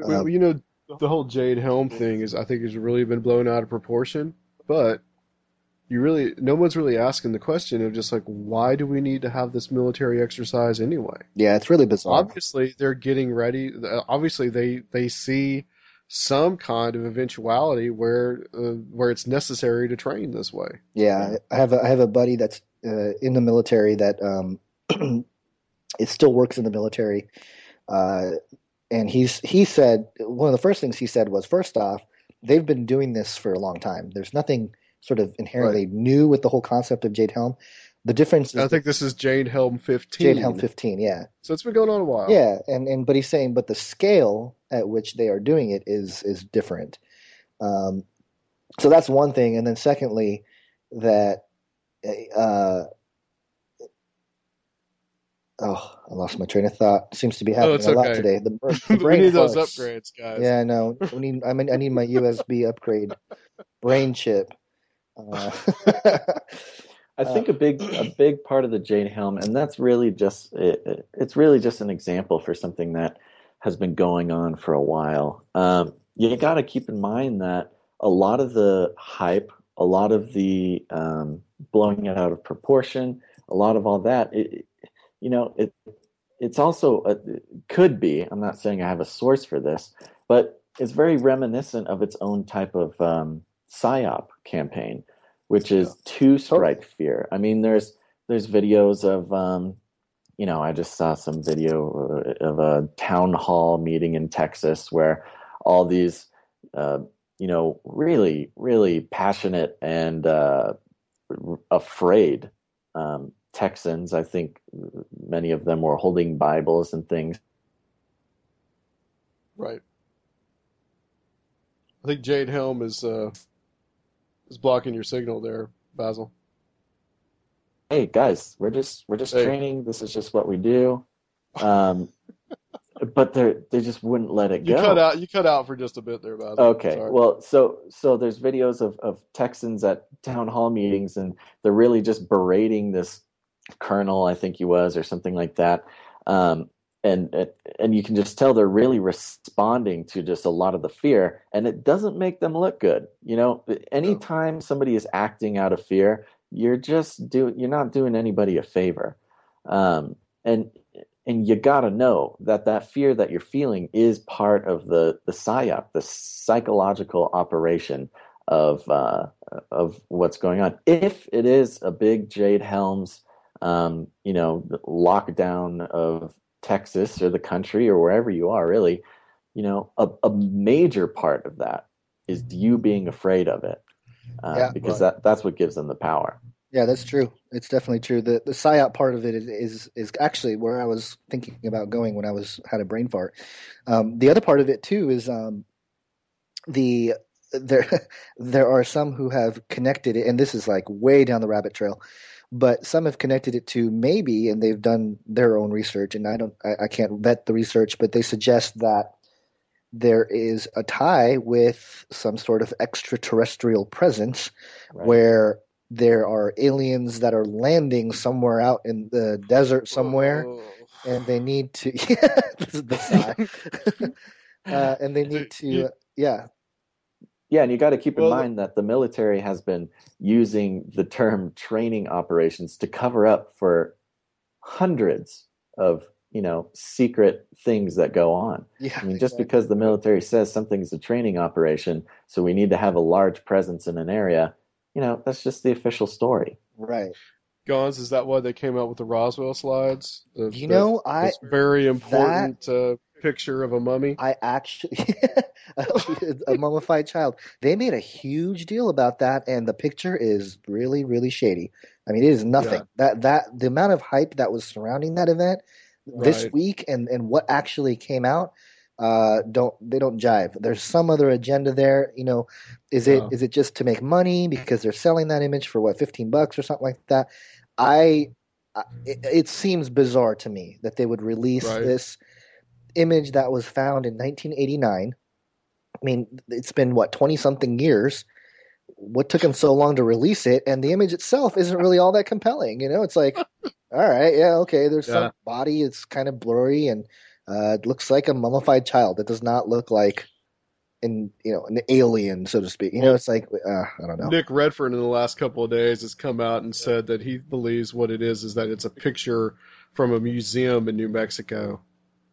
Um, you know, the whole Jade Helm thing is, I think, has really been blown out of proportion. But you really, no one's really asking the question of just like, why do we need to have this military exercise anyway? Yeah, it's really bizarre. Obviously, they're getting ready. Obviously, they they see some kind of eventuality where uh, where it's necessary to train this way. Yeah, I have a, I have a buddy that's uh, in the military that um, it still works in the military, uh, and he's he said one of the first things he said was first off they've been doing this for a long time. There's nothing sort of inherently right. new with the whole concept of Jade Helm. The difference. I think this is Jade Helm 15. Jade Helm 15, yeah. So it's been going on a while. Yeah, and and but he's saying, but the scale at which they are doing it is is different. Um, so that's one thing, and then secondly, that uh, oh, I lost my train of thought. Seems to be oh, happening oh, okay. a lot today. The, the brain we need those upgrades, guys. Yeah, I know. We need. I mean, I need my USB upgrade brain chip. Uh, I think a big a big part of the Jade Helm, and that's really just it, it's really just an example for something that has been going on for a while. Um, you got to keep in mind that a lot of the hype, a lot of the um, blowing it out of proportion, a lot of all that, it, you know, it it's also a, it could be. I'm not saying I have a source for this, but it's very reminiscent of its own type of um, psyop campaign which is two strike fear. I mean, there's there's videos of um, you know, I just saw some video uh, of a town hall meeting in Texas where all these uh, you know, really, really passionate and uh, afraid um, Texans. I think many of them were holding Bibles and things. Right. I think Jade Helm is uh, is blocking your signal there, Basil. Hey guys, we're just we're just hey. training. This is just what we do. Um, but they they just wouldn't let it you go. cut out you cut out for just a bit there, Basil. Okay, well, so so there's videos of of Texans at town hall meetings, and they're really just berating this colonel, I think he was, or something like that. Um, and and you can just tell they're really responding to just a lot of the fear and it doesn't make them look good you know? Anytime somebody is acting out of fear you're just do you're not doing anybody a favor. Um, and and you got to know that that fear that you're feeling is part of the the psyop the psychological operation of uh, of what's going on. If it is a big jade helms um, you know lockdown of Texas or the country or wherever you are, really, you know, a, a major part of that is you being afraid of it, uh, yeah, because right. that that's what gives them the power. Yeah, that's true. It's definitely true. The the psyop part of it is is actually where I was thinking about going when I was had a brain fart. Um, the other part of it too is um, the there there are some who have connected it, and this is like way down the rabbit trail but some have connected it to maybe, and they've done their own research, and I don't, I, I can't vet the research, but they suggest that there is a tie with some sort of extraterrestrial presence right. where there are aliens that are landing somewhere out in the desert somewhere Whoa. and they need to yeah this is the sigh uh, and they need to yeah yeah, and you got to keep in well, mind that the military has been using the term training operations to cover up for hundreds of you know secret things that go on. Yeah, I mean, just exactly. because the military says something's a training operation, so we need to have a large presence in an area, you know, that's just the official story. Right. Gonz, is that why they came out with the Roswell slides? The, you know, I very important. That, uh, picture of a mummy? I actually a mummified child. They made a huge deal about that, and the picture is really, really shady. I mean, it is nothing. Yeah. That that the amount of hype that was surrounding that event right. this week, and and what actually came out. uh, don't they don't jive. There's some other agenda there. You know, is it is it just to make money because they're selling that image for what 15 bucks or something like that? I it, it seems bizarre to me that they would release right. this image that was found in 1989. I mean, it's been what 20 something years. What took them so long to release it? And the image itself isn't really all that compelling. You know, it's like, all right, yeah, okay. There's yeah. some body. It's kind of blurry and uh, it looks like a mummified child. It does not look like an you know an alien, so to speak. You know, it's like uh, I don't know. Nick Redfern in the last couple of days has come out and said that he believes what it is is that it's a picture from a museum in New Mexico.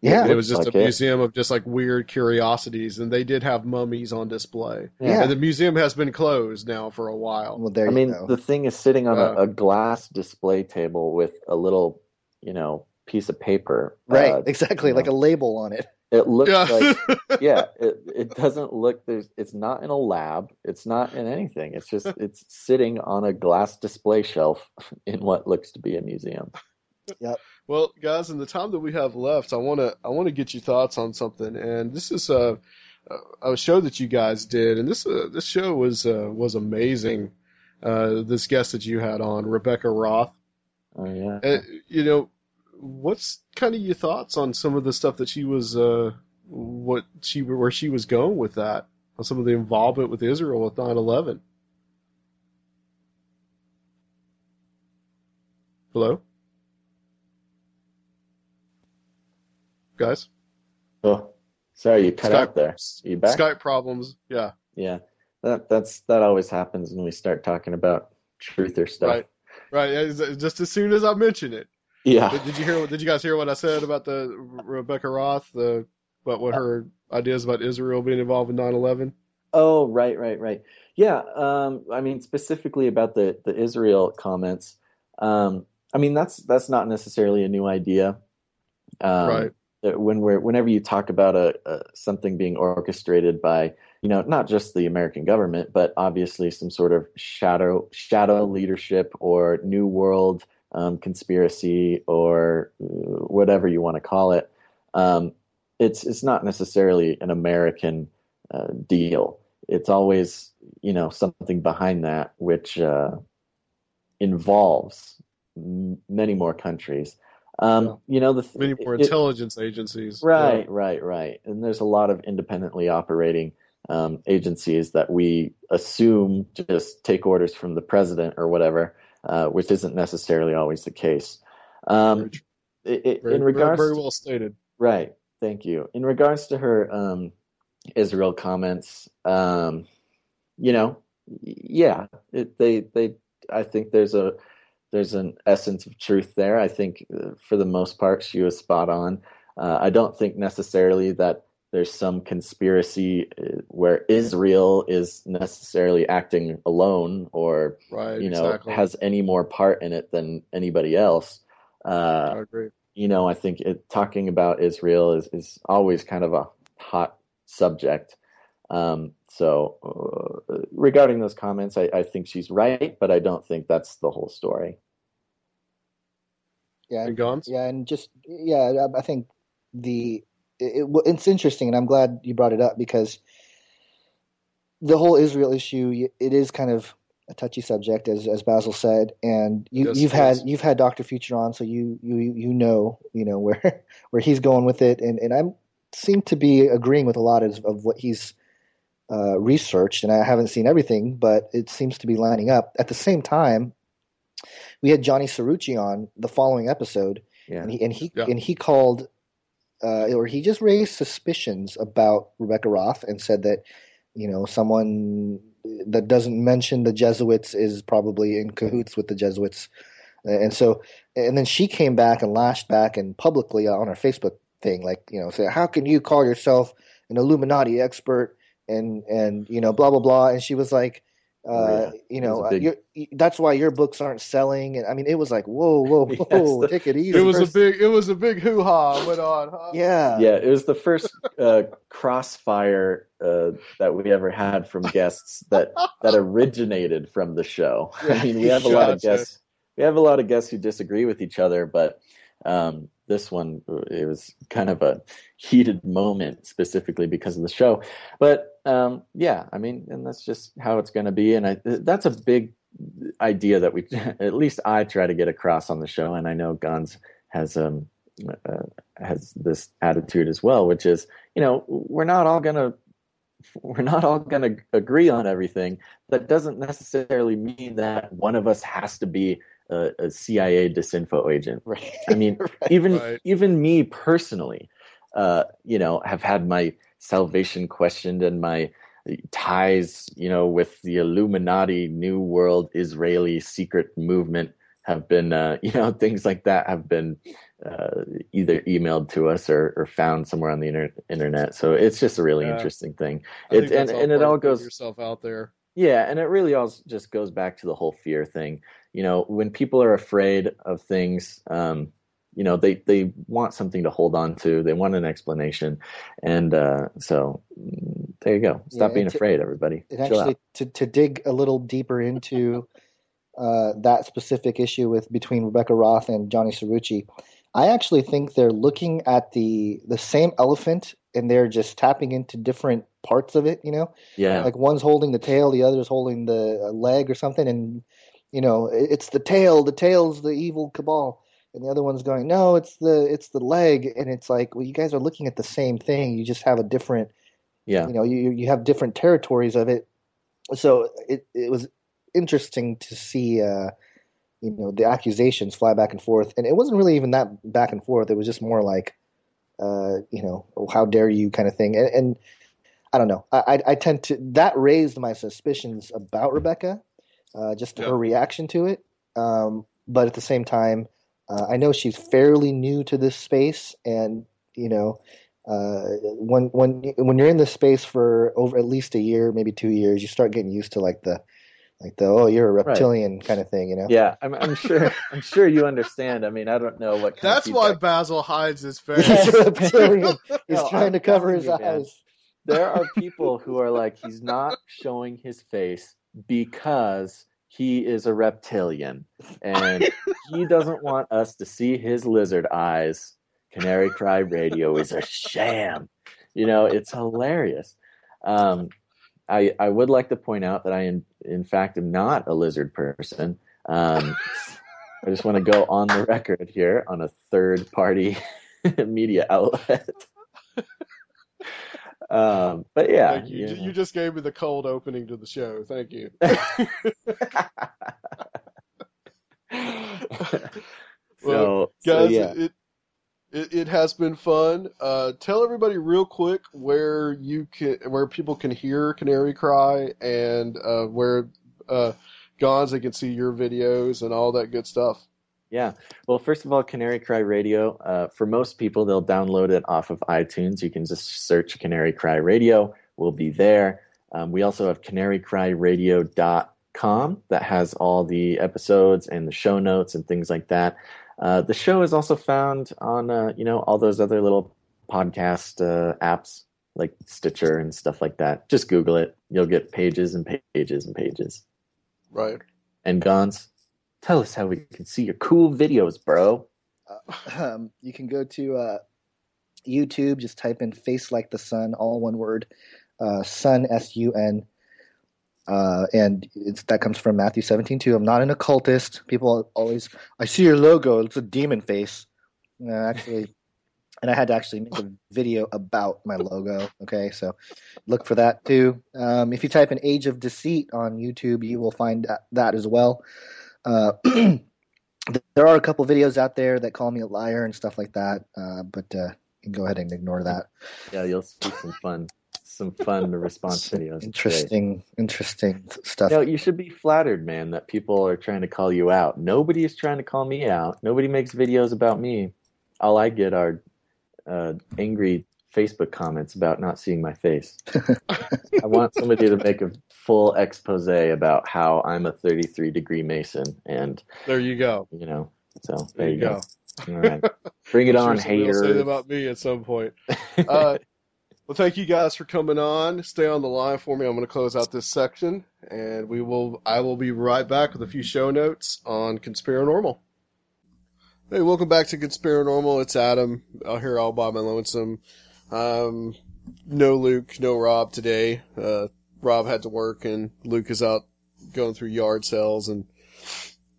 Yeah, it was just like a it. museum of just like weird curiosities, and they did have mummies on display. Yeah, and the museum has been closed now for a while. Well, there I mean, go. the thing is sitting on uh, a, a, glass display table with a little, you know, piece of paper. Right, uh, exactly, like know. a label on it. It looks yeah. like yeah, it, it doesn't look there's it's not in a lab, it's not in anything. It's just it's sitting on a glass display shelf in what looks to be a museum. Yep. Well, guys, in the time that we have left, I want to I want to get your thoughts on something and this is a a show that you guys did and this uh, this show was uh, was amazing. Uh, this guest that you had on, Rebecca Roth. Oh yeah. And, you know, what's kind of your thoughts on some of the stuff that she was, uh, what she where she was going with that, on some of the involvement with Israel with 9/11? Hello, guys. Oh, sorry, you cut Skype, out there. Are you back? Skype problems. Yeah. Yeah. That that's that always happens when we start talking about truth or stuff. Right. Right. Just as soon as I mention it, yeah. Did, did, you hear? Did you guys hear what I said about the Rebecca Roth? The about what her ideas about Israel being involved in 9/11? Oh, right, right, right. Yeah. Um, I mean, specifically about the the Israel comments. Um, I mean, that's that's not necessarily a new idea. Um, right. When we're whenever you talk about a, a something being orchestrated by you know not just the American government, but obviously some sort of shadow shadow leadership or new world um, conspiracy or uh, whatever you want to call it. Um, it's it's not necessarily an American uh, deal. It's always you know something behind that which uh, involves m- many more countries. Um, yeah. You know, the th- many more it, intelligence it, agencies. Right, yeah. right, right. And there's a lot of independently operating um, agencies that we assume just take orders from the president or whatever uh, which isn't necessarily always the case. Um, it, very, in regards, very, very, well stated. Right. Thank you. In regards to her um, Israel comments, um, you know, yeah, it, they they. I think there's a there's an essence of truth there. I think uh, for the most part she was spot on. Uh, I don't think necessarily that there's some conspiracy uh, where Israel is necessarily acting alone or right, you know exactly. has any more part in it than anybody else. Uh, I agree. You know, I think it, talking about Israel is is always kind of a hot subject. Um, so uh, regarding those comments, I, I think she's right, but I don't think that's the whole story. Yeah, and yeah, and just yeah, I think the it, it's interesting, and I'm glad you brought it up because the whole Israel issue it is kind of a touchy subject, as as Basil said, and you, yes, you've yes. had you've had Doctor Future on, so you you you know you know where where he's going with it, and and I seem to be agreeing with a lot of, of what he's uh, researched, and I haven't seen everything, but it seems to be lining up. At the same time, we had Johnny Cirucci on the following episode, yeah. and he and he yeah. and he called uh, or he just raised suspicions about Rebecca Roth and said that you know someone that doesn't mention the Jesuits is probably in cahoots with the Jesuits, and so and then she came back and lashed back and publicly on her Facebook thing, like you know, say how can you call yourself an Illuminati expert and and you know blah blah blah, and she was like uh, you know, uh, big... that's why your books aren't selling. And I mean, it was like, whoa, whoa, whoa, yes, take it easy. It was first. a big, it was a big hoo ha went on. Huh? Yeah, yeah. It was the first uh, crossfire uh, that we ever had from guests that that originated from the show. I mean, we have a lot of guests. We have a lot of guests who disagree with each other, but Um, this one it was kind of a heated moment specifically because of the show. But um, yeah i mean and that's just how it's going to be. And I, that's a big idea that we at least i try to get across on the show. And i know Gonz has um uh, has this attitude as well which is you know we're not all going to we're not all going to agree on everything. That doesn't necessarily mean that one of us has to be a, a CIA disinfo agent. Right. I mean, right. even Right. even me personally, uh, you know, have had my salvation questioned and my ties, you know, with the Illuminati, New World, Israeli secret movement have been, uh, you know, things like that have been uh, either emailed to us or, or found somewhere on the inter- internet. So it's just a really Yeah. interesting thing. It, and and it all goes yourself out there. yeah, and it really all just goes back to the whole fear thing. You know, when people are afraid of things, um, you know, they they want something to hold on to. They want an explanation, and uh, so mm, there you go. Stop Yeah, being it- afraid, everybody. It Chill actually out. to to dig a little deeper into uh, that specific issue with between Rebecca Roth and Johnny Cirucci. I actually think they're looking at the the same elephant and they're just tapping into different parts of it. You know, Yeah, like one's holding the tail, the other's holding the uh, leg or something, and you know it's the tail. The tail's the evil cabal, and the other one's going, no, it's the it's the leg, and it's like, well, you guys are looking at the same thing. You just have a different yeah, you know you you have different territories of it so it it was interesting to see uh you know the accusations fly back and forth and it wasn't really even that back and forth it was just more like uh you know oh, how dare you kind of thing and, and i don't know I, I i tend to that raised my suspicions about rebecca uh just Yeah. her reaction to it um but at the same time uh, i know she's fairly new to this space and you know uh, when when when you're in this space for over at least a year, maybe two years, you start getting used to like the like the oh you're a Right. reptilian kind of thing, you know. yeah. I'm, I'm sure. I'm sure you understand. I mean, I don't know what. Kind That's of why Basil hides his face. a reptilian. He's No, trying I'm to cover his you, man. eyes. there are people who are like, he's not showing his face because he is a reptilian and he doesn't want us to see his lizard eyes. Canary Cry Radio is a sham. You know, it's hilarious. Um, I, I would like to point out that I, in, in fact, am not a lizard person. Um, I just want to go on the record here on a third party media outlet. Um, but yeah, you. you You just gave me the cold opening to the show. Thank you. so, so Guys, yeah. it, it it has been fun. Uh, tell everybody real quick where you can where people can hear Canary Cry and uh, where uh, Gonza can see your videos and all that good stuff. Yeah. Well, first of all, Canary Cry Radio. Uh, for most people, they'll download it off of iTunes. You can just search Canary Cry Radio. We'll be there. Um, we also have canarycryradio.com that has all the episodes and the show notes and things like that. Uh, the show is also found on, uh, you know, all those other little podcast uh, apps like Stitcher and stuff like that. Just Google it. You'll get pages and pages and pages. Right. And Gonz, tell us how we can see your cool videos, bro. Um, you can go to uh, YouTube, just type in "face like the sun," all one word, uh, sun S U N, uh, and that comes from Matthew seventeen two. I'm not an occultist. People always, I see your logo. It's a demon face. Actually, and I had to actually make a video about my logo. Okay, so look for that too. Um, if you type in "Age of Deceit" on YouTube, you will find that, that as well. Uh, there are a couple videos out there that call me a liar and stuff like that, uh, but uh, you can go ahead and ignore that. Yeah, you'll see some fun, some fun response videos. Interesting, interesting stuff. No, you should be flattered, man, that people are trying to call you out. Nobody is trying to call me out. Nobody makes videos about me. All I get are uh, angry Facebook comments about not seeing my face. I want somebody to make a full expose about how I'm a 33 degree Mason, and There you go. you know, so there, There you you go. All right, bring it I'm on, will Say about me at some point. Uh, well, thank you guys for coming on. Stay on the line for me. I'm going to close out this section, and we will. I will be right back with a few show notes on Conspiranormal. Hey, welcome back to Conspiranormal. It's Adam out here all by my lonesome. Um, no Luke, no Rob today. Uh, Rob had to work and Luke is out going through yard sales and,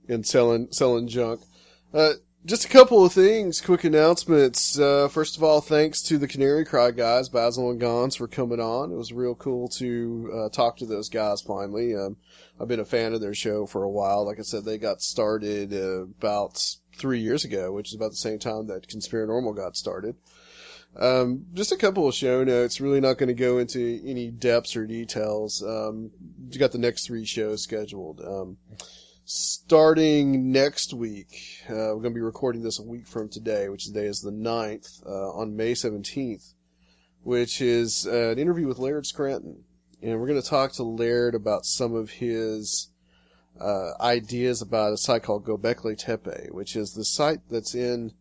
and selling, selling junk. Uh, just a couple of things, quick announcements. Uh, first of all, thanks to the Canary Cry guys, Basil and Gonz, for coming on. It was real cool to uh, talk to those guys finally. Um, I've been a fan of their show for a while. Like I said, they got started uh, about three years ago, which is about the same time that Conspiranormal got started. Um, just a couple of show notes. Really not going to go into any depths or details. Um, you got the next three shows scheduled. Um, starting next week, uh, we're going to be recording this a week from today, which today is the 9th, uh, on May 17th, which is uh, an interview with Laird Scranton. And we're going to talk to Laird about some of his uh, ideas about a site called Göbekli Tepe, which is the site that's in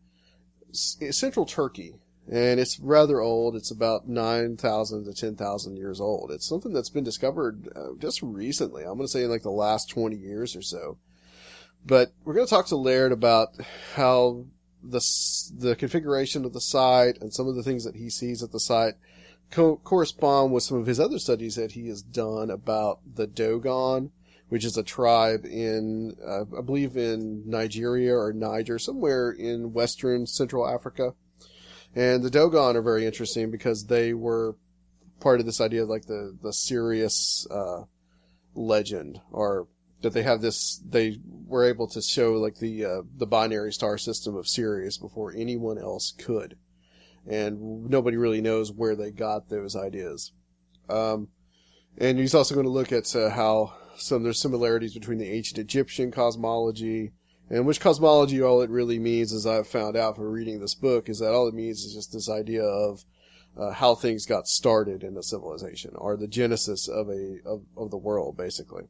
central Turkey. And it's rather old. It's about 9,000 to 10,000 years old. It's something that's been discovered uh, just recently. I'm going to say in like the last 20 years or so. But we're going to talk to Laird about how the, the configuration of the site and some of the things that he sees at the site co- correspond with some of his other studies that he has done about the Dogon which is a tribe in, uh, I believe in Nigeria or Niger, somewhere in Western Central Africa. And the Dogon are very interesting because they were part of this idea of like the, the Sirius, uh, legend or that they have this, they were able to show like the, uh, the binary star system of Sirius before anyone else could. And nobody really knows where they got those ideas. Um, and he's also going to look at uh, how some there's similarities between the ancient Egyptian cosmology and which cosmology all it really means, as I've found out from reading this book, is that all it means is just this idea of uh, how things got started in a civilization, or the genesis of a of, of the world, basically.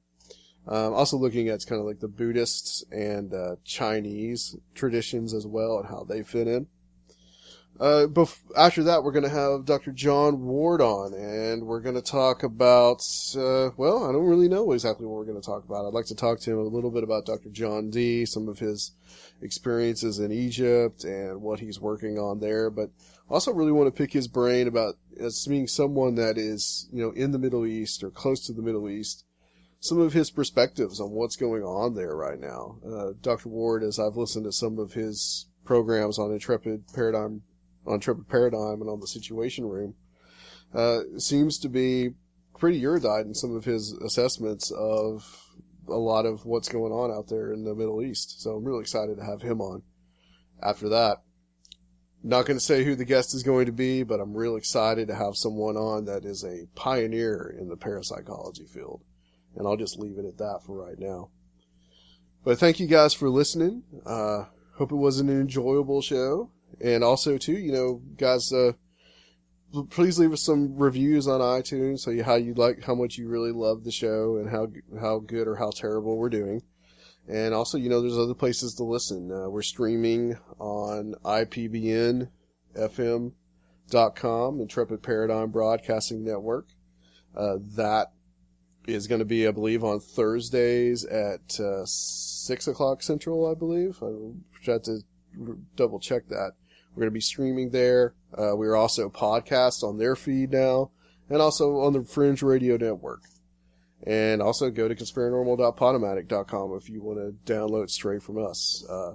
Um, also looking at kind of like the Buddhist and uh, Chinese traditions as well and how they fit in. Uh, bef- after that, we're going to have Dr. John Ward on, and we're going to talk about, uh, well, I don't really know exactly what we're going to talk about. I'd like to talk to him a little bit about Dr. John Dee, some of his experiences in Egypt and what he's working on there, but also really want to pick his brain about, as being someone that is, you know, in the Middle East or close to the Middle East, some of his perspectives on what's going on there right now. Uh, Dr. Ward, as I've listened to some of his programs on Intrepid Paradigm on Intrepid Paradigm and on the Situation Room, uh, seems to be pretty erudite in some of his assessments of a lot of what's going on out there in the Middle East. So I'm really excited to have him on. After that, not going to say who the guest is going to be, but I'm real excited to have someone on that is a pioneer in the parapsychology field. And I'll just leave it at that for right now. But thank you guys for listening. Uh, hope it was an enjoyable show. And also too, you know, guys, uh, please leave us some reviews on iTunes. So you, how you like, how much you really love the show and how, how good or how terrible we're doing. And also, you know, there's other places to listen. Uh, we're streaming on IPBN FM.com, Intrepid Paradigm Broadcasting Network. Uh, that is going to be, I believe, on Thursdays at uh, six o'clock Central. I believe. I tried to double check that. We're going to be streaming there. Uh, we're also podcast on their feed now, and also on the Fringe Radio Network. And also go to conspiranormal.podomatic.com if you want to download straight from us. Uh,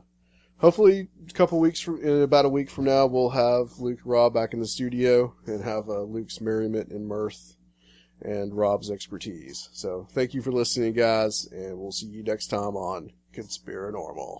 hopefully, a couple weeks from, in about a week from now, we'll have Luke Rob back in the studio and have uh, Luke's merriment and mirth and Rob's expertise. So thank you for listening, guys, and we'll see you next time on Conspiranormal.